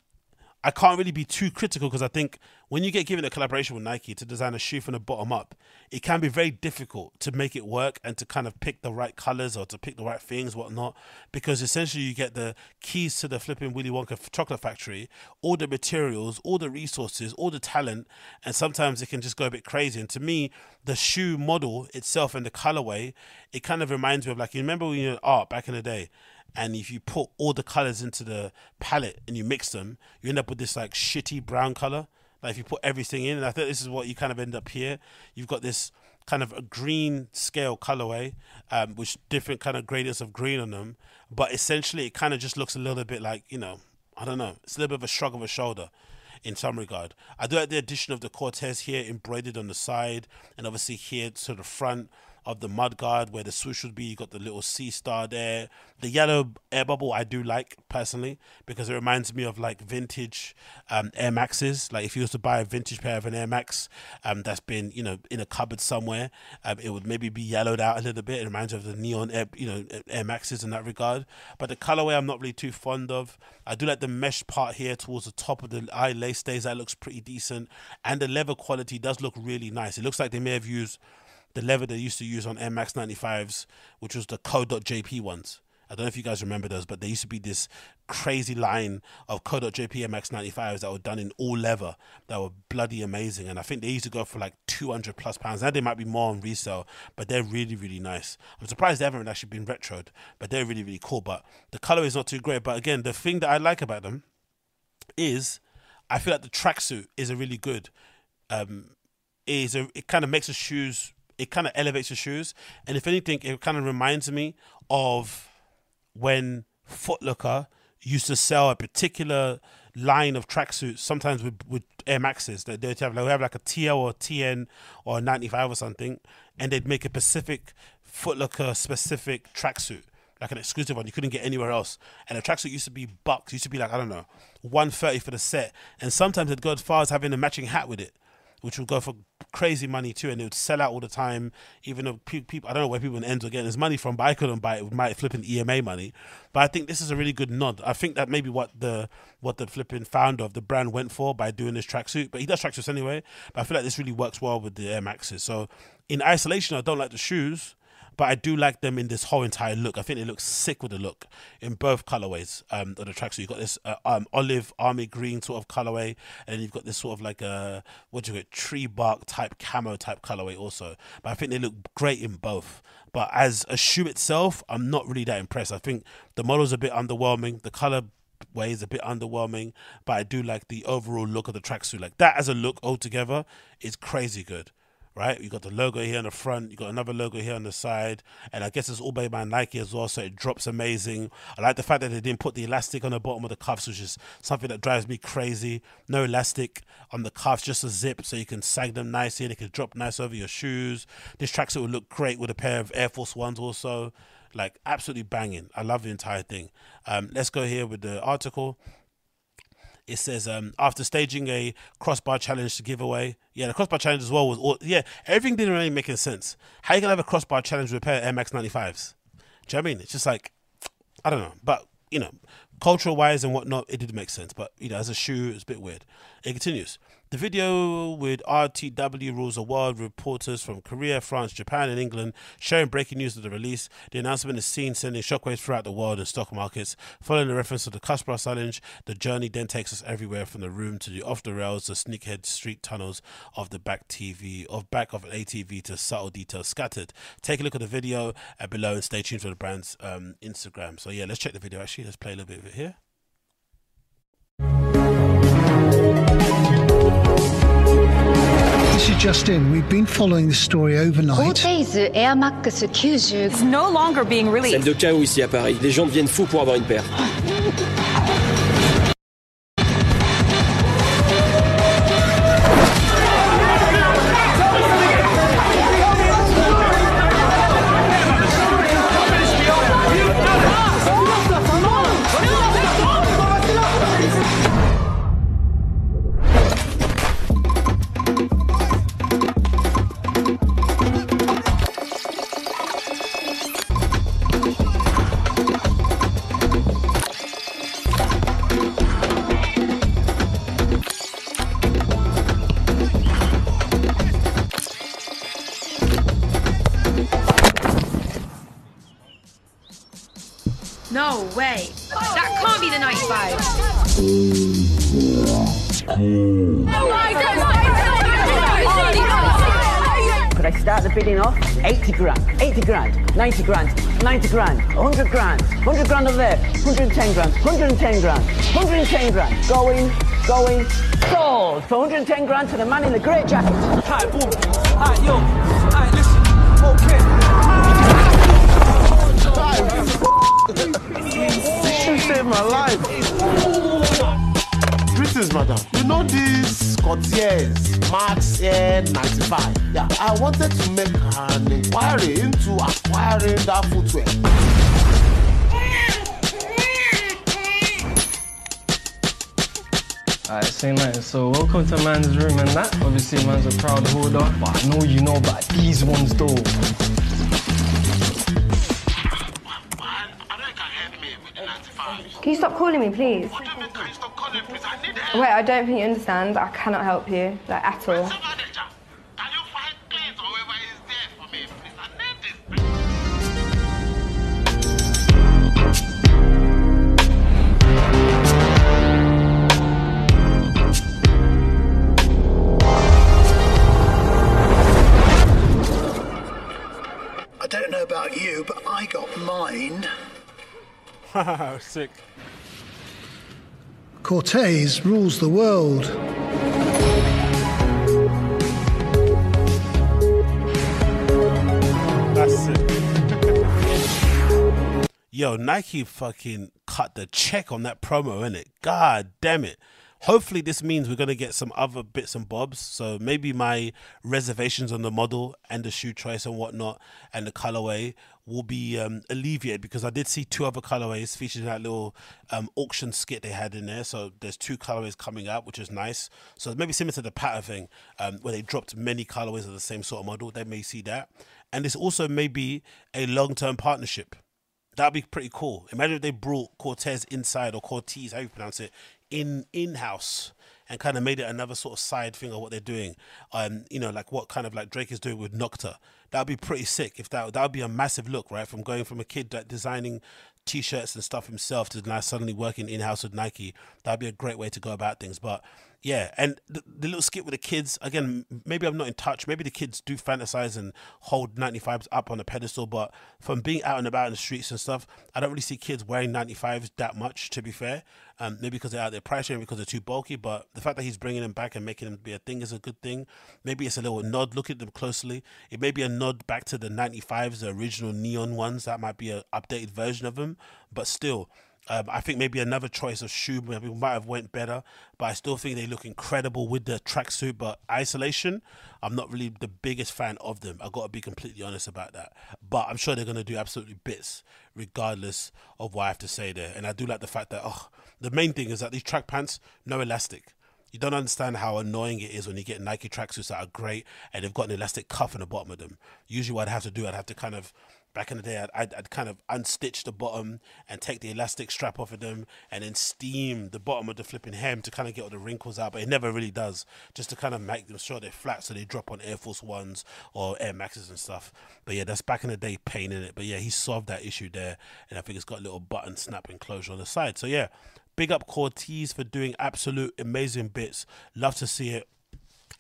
I can't really be too critical because I think when you get given a collaboration with Nike to design a shoe from the bottom up, it can be very difficult to make it work and to kind of pick the right colors or to pick the right things, whatnot. Because essentially, you get the keys to the flipping Willy Wonka chocolate factory, all the materials, all the resources, all the talent, and sometimes it can just go a bit crazy. And to me, the shoe model itself and the colorway, it kind of reminds me of like you remember when you were in art back in the day and if you put all the colors into the palette and you mix them, you end up with this like shitty brown color. Like if you put everything in, and I think this is what you kind of end up here. You've got this kind of a green scale colorway, um, with different kind of gradients of green on them. But essentially, it kind of just looks a little bit like you know, I don't know. It's a little bit of a shrug of a shoulder in some regard. I do like the addition of the Corteiz here embroidered on the side, and obviously here to the front of the mudguard where the swoosh would be. You got the little sea star there. The yellow air bubble I do like personally because it reminds me of like vintage um, Air Maxes. Like if you was to buy a vintage pair of an Air Max um, that's been you know in a cupboard somewhere, um, it would maybe be yellowed out a little bit. It reminds me of the neon Air you know Air Maxes in that regard. But the colorway I'm not really too fond of. I do like the mesh part here towards the top of the eye lace stays. That looks pretty decent, and the leather quality does look really nice. It looks like they may have used the leather they used to use on Air Max 95s, which was the Code.jp ones. I don't know if you guys remember those, but there used to be this crazy line of Code.jp MX 95s that were done in all leather that were bloody amazing. And I think they used to go for like 200 plus pounds. Now they might be more on resale, but they're really, really nice. I'm surprised they haven't actually been retroed, but they're really, really cool. But the color is not too great. But again, the thing that I like about them is I feel like the tracksuit is a really good. Um, is a, it kind of makes the shoes it kind of elevates your shoes. And if anything, it kind of reminds me of when Footlocker used to sell a particular line of tracksuits, sometimes with, with Air Maxes. That they'd have, like, have like a TL or TN or a 95 or something, and they'd make a specific Footlocker specific tracksuit. Like an exclusive one, you couldn't get anywhere else. And the tracksuit used to be bucks, used to be like, I don't know, 130 for the set. And sometimes they'd go as far as having a matching hat with it which would go for crazy money too, and it would sell out all the time. Even though people, I don't know where people in ends are getting this money from, but I couldn't buy it with my flipping EMA money. But I think this is a really good nod. I think that maybe what the what the flipping founder of the brand went for by doing this tracksuit, but he does tracksuits anyway. But I feel like this really works well with the Air Maxes. So in isolation, I don't like the shoes. But I do like them in this whole entire look. I think they look sick with the look in both colorways um, of the tracksuit. You've got this uh, um, olive army green sort of colorway, and you've got this sort of like a what do you get tree bark type camo type colorway also. But I think they look great in both. But as a shoe itself, I'm not really that impressed. I think the model's a bit underwhelming. The color way is a bit underwhelming, but I do like the overall look of the tracksuit. Like that as a look altogether is crazy good. Right, you got the logo here on the front, you got another logo here on the side, and I guess it's all made by Nike as well, so it drops amazing. I like the fact that they didn't put the elastic on the bottom of the cuffs, which is something that drives me crazy. No elastic on the cuffs, just a zip, so you can sag them nicely. They can drop nice over your shoes. This tracksuit would look great with a pair of Air Force Ones also like absolutely banging. I love the entire thing. Um, let's go here with the article. It says um, after staging a crossbar challenge to give away, yeah, the crossbar challenge as well was, all, yeah, everything didn't really make any sense. How you gonna have a crossbar challenge with pair of Air Max 95s? Do you know what I mean? It's just like, I don't know, but you know, cultural wise and whatnot, it did make sense. But you know, as a shoe, it's a bit weird. It continues. The video with RTW rules the world reporters from Korea, France, Japan, and England sharing breaking news of the release. The announcement is seen sending shockwaves throughout the world and stock markets. Following the reference to the crossbar challenge, the journey then takes us everywhere from the room to the off the rails, the sneakhead street tunnels of the back TV, of back of an ATV to subtle details scattered. Take a look at the video uh, below and stay tuned for the brand's um, Instagram. So yeah, let's check the video. Actually, let's play a little bit of it here. This is Justin. We've been following this story overnight. Air Max 90 is no longer being released. Scène de chaos ici à Paris. Les gens deviennent fous pour avoir une paire. 90 grand, 90 grand, 100 grand, 100 grand over there, 110 grand, 110 grand, 110 grand. Going, going, sold for 110 grand to the man in the grey jacket. Hi, boom. Hi, yo. Hi, listen. She saved my life. Greetings, madam. You know this Corteiz Max Air 95? Yeah, I wanted to make an inquiry into acquiring that footwear. Alright, say nice. So welcome to man's room and that. Obviously man's a proud holder, but I know you know about these ones though. Can you stop calling me, please? Wait, I don't think you understand. I cannot help you, like at all. Sick. Corteiz rules the world. That's it. Yo, Nike fucking cut the check on that promo, innit? God damn it. Hopefully, this means we're going to get some other bits and bobs. So maybe my reservations on the model and the shoe choice and whatnot and the colorway will be um, alleviated because I did see two other colorways featured in that little um, auction skit they had in there. So there's two colorways coming out, which is nice. So maybe similar to the Patta thing um, where they dropped many colorways of the same sort of model. They may see that. And this also may be a long term partnership. That'd be pretty cool. Imagine if they brought Corteiz inside or Corteiz, how you pronounce it, in in house and kind of made it another sort of side thing of what they're doing. Um, you know, like what kind of like Drake is doing with Nocta. That'd be pretty sick if that that would be a massive look, right? From going from a kid that designing t-shirts and stuff himself to now suddenly working in house with Nike. That'd be a great way to go about things. But yeah, and the, the little skit with the kids again. Maybe I'm not in touch. Maybe the kids do fantasize and hold 95s up on a pedestal. But from being out and about in the streets and stuff, I don't really see kids wearing 95s that much. To be fair, um, maybe because they're out there pricing, because they're too bulky. But the fact that he's bringing them back and making them be a thing is a good thing. Maybe it's a little nod. Look at them closely. It may be a nod back to the 95s, the original neon ones. That might be an updated version of them. But still, um, I think maybe another choice of shoe maybe might have went better, but I still think they look incredible with the tracksuit. But isolation, I'm not really the biggest fan of them. I got to be completely honest about that. But I'm sure they're going to do absolutely bits, regardless of what I have to say there. And I do like the fact that oh, the main thing is that these track pants no elastic. You don't understand how annoying it is when you get Nike tracksuits that are great and they've got an elastic cuff in the bottom of them. Usually, what I'd have to do, I'd have to kind of back in the day, I'd, I'd, kind of unstitch the bottom and take the elastic strap off of them and then steam the bottom of the flipping hem to kind of get all the wrinkles out. But it never really does, just to kind of make them sure they're flat so they drop on Air Force Ones or Air Maxes and stuff. But yeah, that's back in the day pain in it. But yeah, he solved that issue there. And I think it's got a little button snap enclosure on the side. So yeah, big up Corteiz for doing absolute amazing bits. Love to see it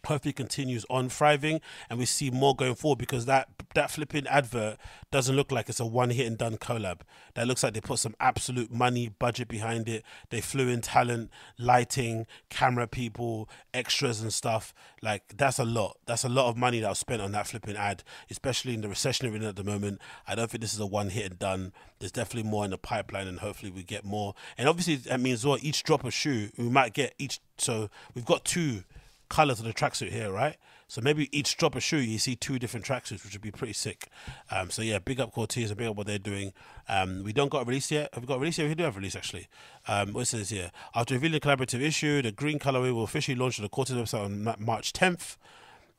hopefully continues on thriving and we see more going forward because that that flipping advert doesn't look like it's a one hit and done collab. That looks like they put some absolute money budget behind it. They flew in talent lighting camera people extras and stuff. Like that's a lot. That's a lot of money that was spent on that flipping ad especially in the recession we're in at the moment. I don't think this is a one hit and done. There's definitely more in the pipeline and hopefully we get more. And obviously that means well each drop of shoe we might get each so we've got two colors of the tracksuit here, right? So maybe each drop of shoe you see two different tracksuits, which would be pretty sick. Um, so yeah, big up Corteiz and big up what they're doing. Um, we don't got a release yet. Have we got a release yet? We do have a release actually. Um, what says here? After revealing the collaborative issue, the green colorway will officially launch on the Corteiz website on March 10th.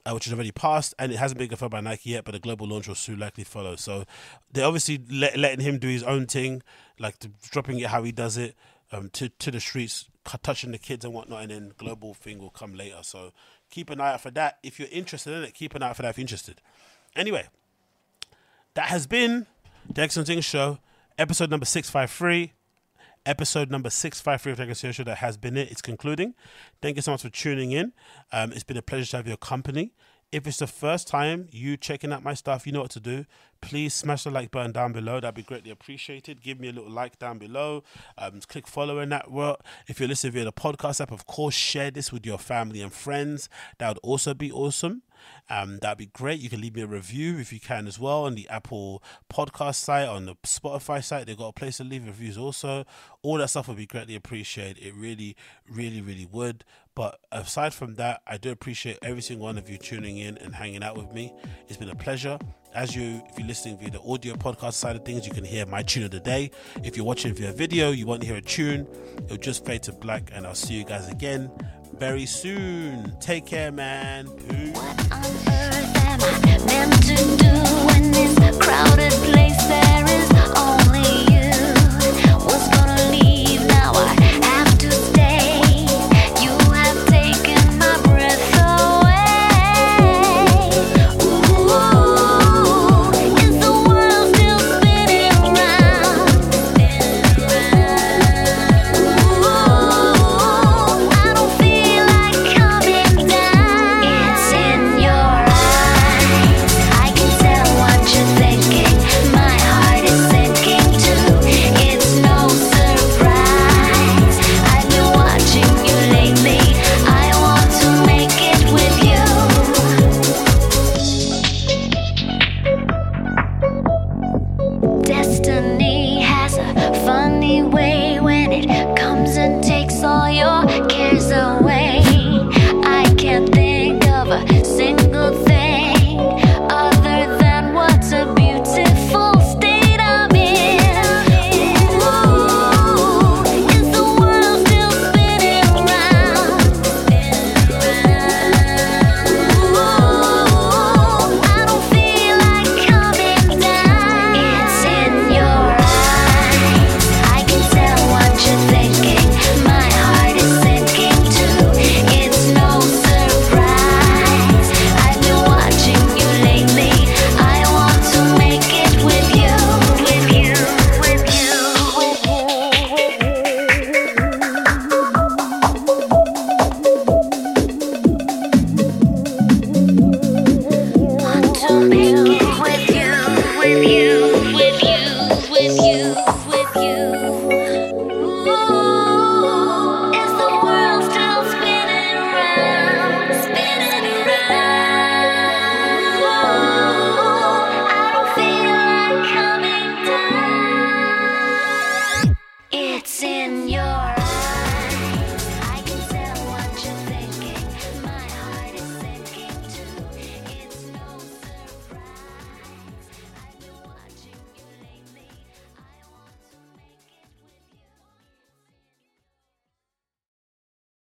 Uh, which is already passed, and it hasn't been confirmed by Nike yet, but a global launch will soon likely follow. So they're obviously let, letting him do his own thing, like dropping it how he does it um, to to the streets, touching the kids and whatnot, and then global thing will come later. So keep an eye out for that. If you're interested in it, keep an eye out for that if you're interested. Anyway, that has been the Agostinho Zinga Show, episode number 653. Episode number 653 of the Show that has been it. It's concluding. Thank you so much for tuning in. Um, it's been a pleasure to have your company. If it's the first time you checking out my stuff, you know what to do. Please smash the like button down below. That'd be greatly appreciated. Give me a little like down below. Um, click follow in that work. If you're listening via the podcast app, of course, share this with your family and friends. That would also be awesome. Um, that'd be great. You can leave me a review if you can as well on the Apple podcast site, on the Spotify site. They've got a place to leave reviews also. All that stuff would be greatly appreciated. It really, really, really would. But aside from that, I do appreciate every single one of you tuning in and hanging out with me. It's been a pleasure. As you, if you're listening via the audio podcast side of things, you can hear my tune of the day. If you're watching via video, you won't hear a tune, it'll just fade to black, and I'll see you guys again very soon. Take care, man. Peace.